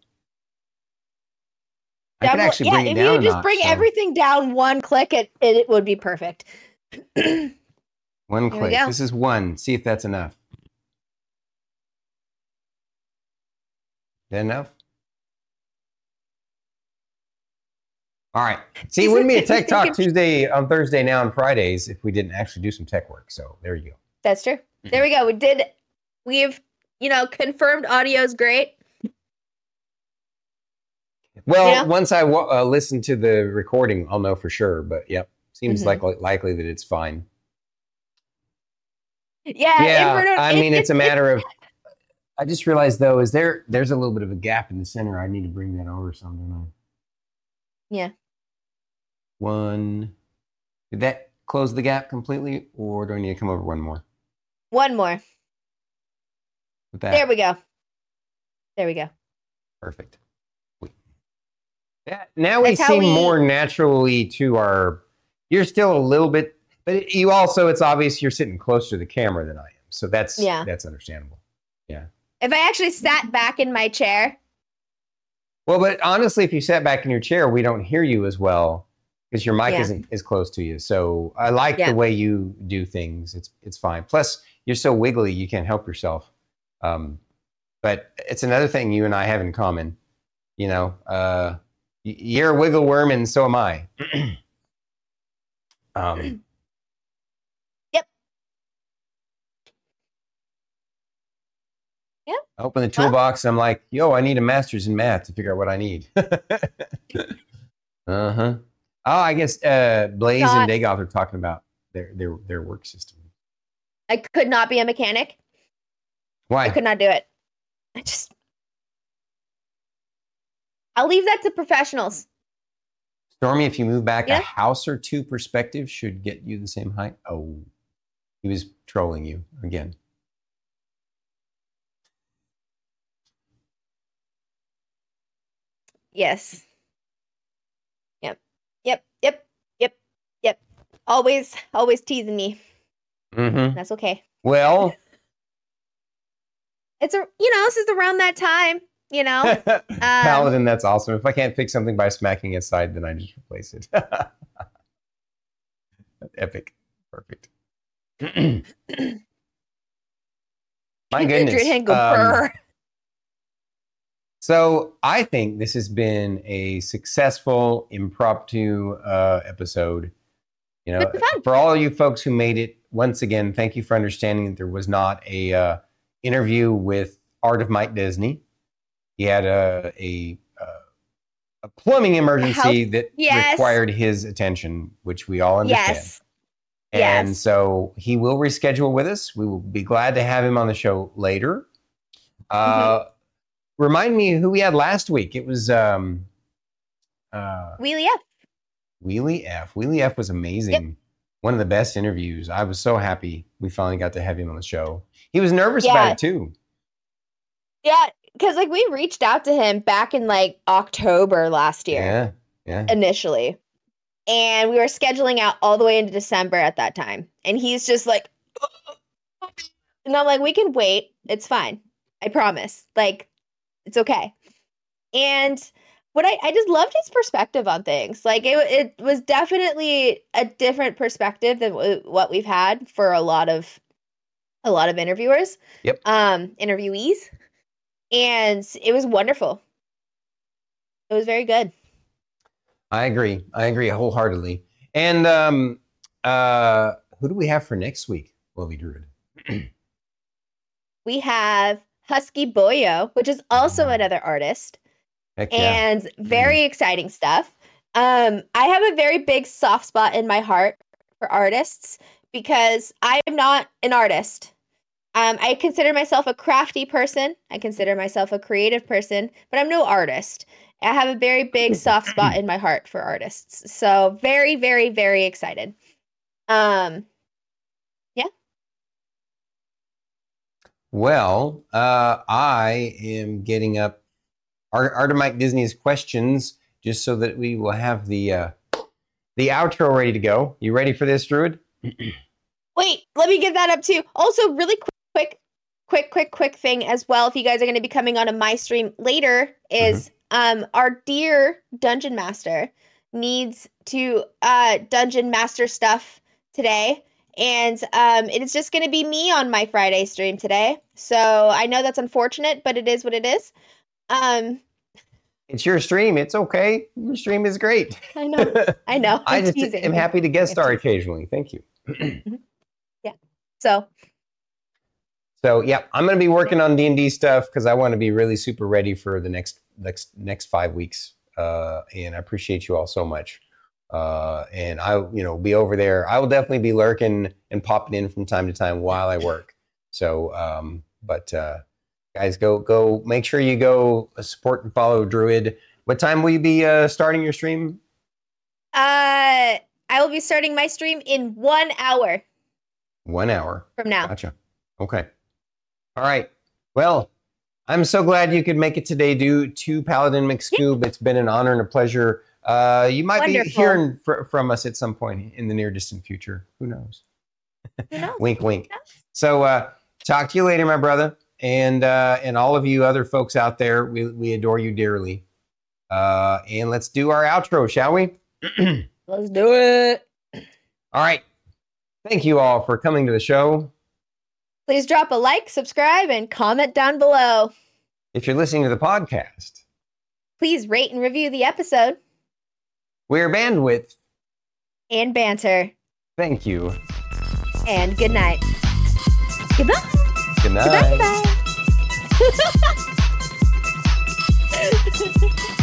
I Down could below- actually yeah, bring it if you just notch, bring so everything down one click, it, it, it would be perfect. One click. This is one. See if that's enough. That enough? All right. See, it wouldn't be a Tech Talk Tuesday on Thursday now and Fridays if we didn't actually do some tech work. So there you go. That's true. There we go. We did. We've you know confirmed audio is great. Well, Yeah. once I uh, listen to the recording, I'll know for sure. But yep, seems Mhm. likely likely that it's fine. Yeah. yeah, I it- mean, it's a it- matter of. I just realized though, is there there's a little bit of a gap in the center. I need to bring that over some, don't I? Yeah. One. Did that close the gap completely, or do I need to come over one more? One more. That, There we go. There we go. perfect. Yeah, now we That's seem we- more naturally to our. You're still a little bit, but you also it's obvious you're sitting closer to the camera than I am, so that's Yeah. that's understandable. Yeah. If I actually sat back in my chair, Well, but honestly, if you sat back in your chair, we don't hear you as well because your mic Yeah. isn't as close to you. So I like Yeah. the way you do things. It's it's fine. Plus, you're so wiggly, you can't help yourself. Um, but it's another thing you and I have in common. You know, uh, you're a wiggle worm, and so am I. um, Yep. Yep. I open the toolbox. I'm like, yo, I need a master's in math to figure out what I need. uh huh. Oh, I guess uh, Blaze Got- and Dagoth are talking about their their their work system. I could not be a mechanic. Why? I could not do it. I just I'll leave that to professionals. Stormy, if you move back yeah. a house or two, perspective should get you the same height. Oh, he was trolling you again. Yes. Yep. Yep. Yep. Yep. Yep. Always, always teasing me. Mm-hmm. That's okay. Well, it's a you know, this is around that time, you know. Paladin, that's awesome. If I can't fix something by smacking its side, then I just replace it. Epic. Perfect. My goodness. Druid hand go Um. So I think this has been a successful impromptu uh, episode. You know, It's been fun. for all you folks who made it, once again, thank you for understanding that there was not a uh, interview with Art of Mike Disney. He had a a, a plumbing emergency that Yes. required his attention, which we all understand. Yes. And Yes. so he will reschedule with us. We will be glad to have him on the show later. Uh, Mm-hmm. Remind me who we had last week. It was um, uh, Wheelie F. Wheelie F. Wheelie F was amazing. One of the best interviews. I was so happy we finally got to have him on the show. He was nervous Yeah. about it too. Yeah, because like we reached out to him back in like October last year Yeah, yeah. initially. And we were scheduling out all the way into December at that time. And he's just like and I'm like, we can wait. It's fine. I promise. Like, it's okay. And what I, I just loved his perspective on things. Like it, it was definitely a different perspective than wh- what we've had for a lot of a lot of interviewers. Yep. Um, interviewees. And it was wonderful. It was very good. I agree. I agree wholeheartedly. And um, uh, who do we have for next week? Lovely Druid. We have Husky Boyo, which is also Mhm. another artist. Heck yeah. and very exciting stuff. Um, I have a very big soft spot in my heart for artists because I am not an artist. Um, I consider myself a crafty person. I consider myself a creative person, but I'm no artist. I have a very big soft spot in my heart for artists. So very, very, very excited. Um, yeah. Well, uh, I am getting up Art, Art of Mike Disney's questions just so that we will have the uh, the outro ready to go. You ready for this, Druid? Wait, let me get that up too. Also, really quick, quick, quick, quick, quick thing as well. If you guys are going to be coming on a my stream later, is um our dear dungeon master needs to uh dungeon master stuff today, and um it is just going to be me on my Friday stream today. So I know that's unfortunate, but it is what it is. Um, It's your stream. It's okay. Your stream is great. I know, I know. I I'm just teasing. am happy to guest star occasionally. Thank you. Yeah. So So yeah, I'm going to be working on D and D stuff because I want to be really super ready for the next next next five weeks. Uh, and I appreciate you all so much. Uh, and I, you know, be over there. I will definitely be lurking and popping in from time to time while I work. So, um, but uh, guys, go go make sure you go support and follow Druid. What time will you be uh, starting your stream? uh, I will be starting my stream in one hour One hour. from now. Gotcha. Okay. All right. Well, I'm so glad you could make it today, due to Paladin McScoob. It's been an honor and a pleasure. Uh, you might be hearing fr- from us at some point in the near distant future. Who knows? Who knows? wink, wink. So, uh, talk to you later, my brother, and uh, and all of you other folks out there. We we adore you dearly. Uh, and let's do our outro, shall we? Let's do it. all right. Thank you all for coming to the show. Please drop a like, subscribe, and comment down below. If you're listening to the podcast, Please rate and review the episode we're bandwidth. and banter. Thank you. And good night. Goodbye. Good night. Goodbye. Goodbye. Ha ha ha!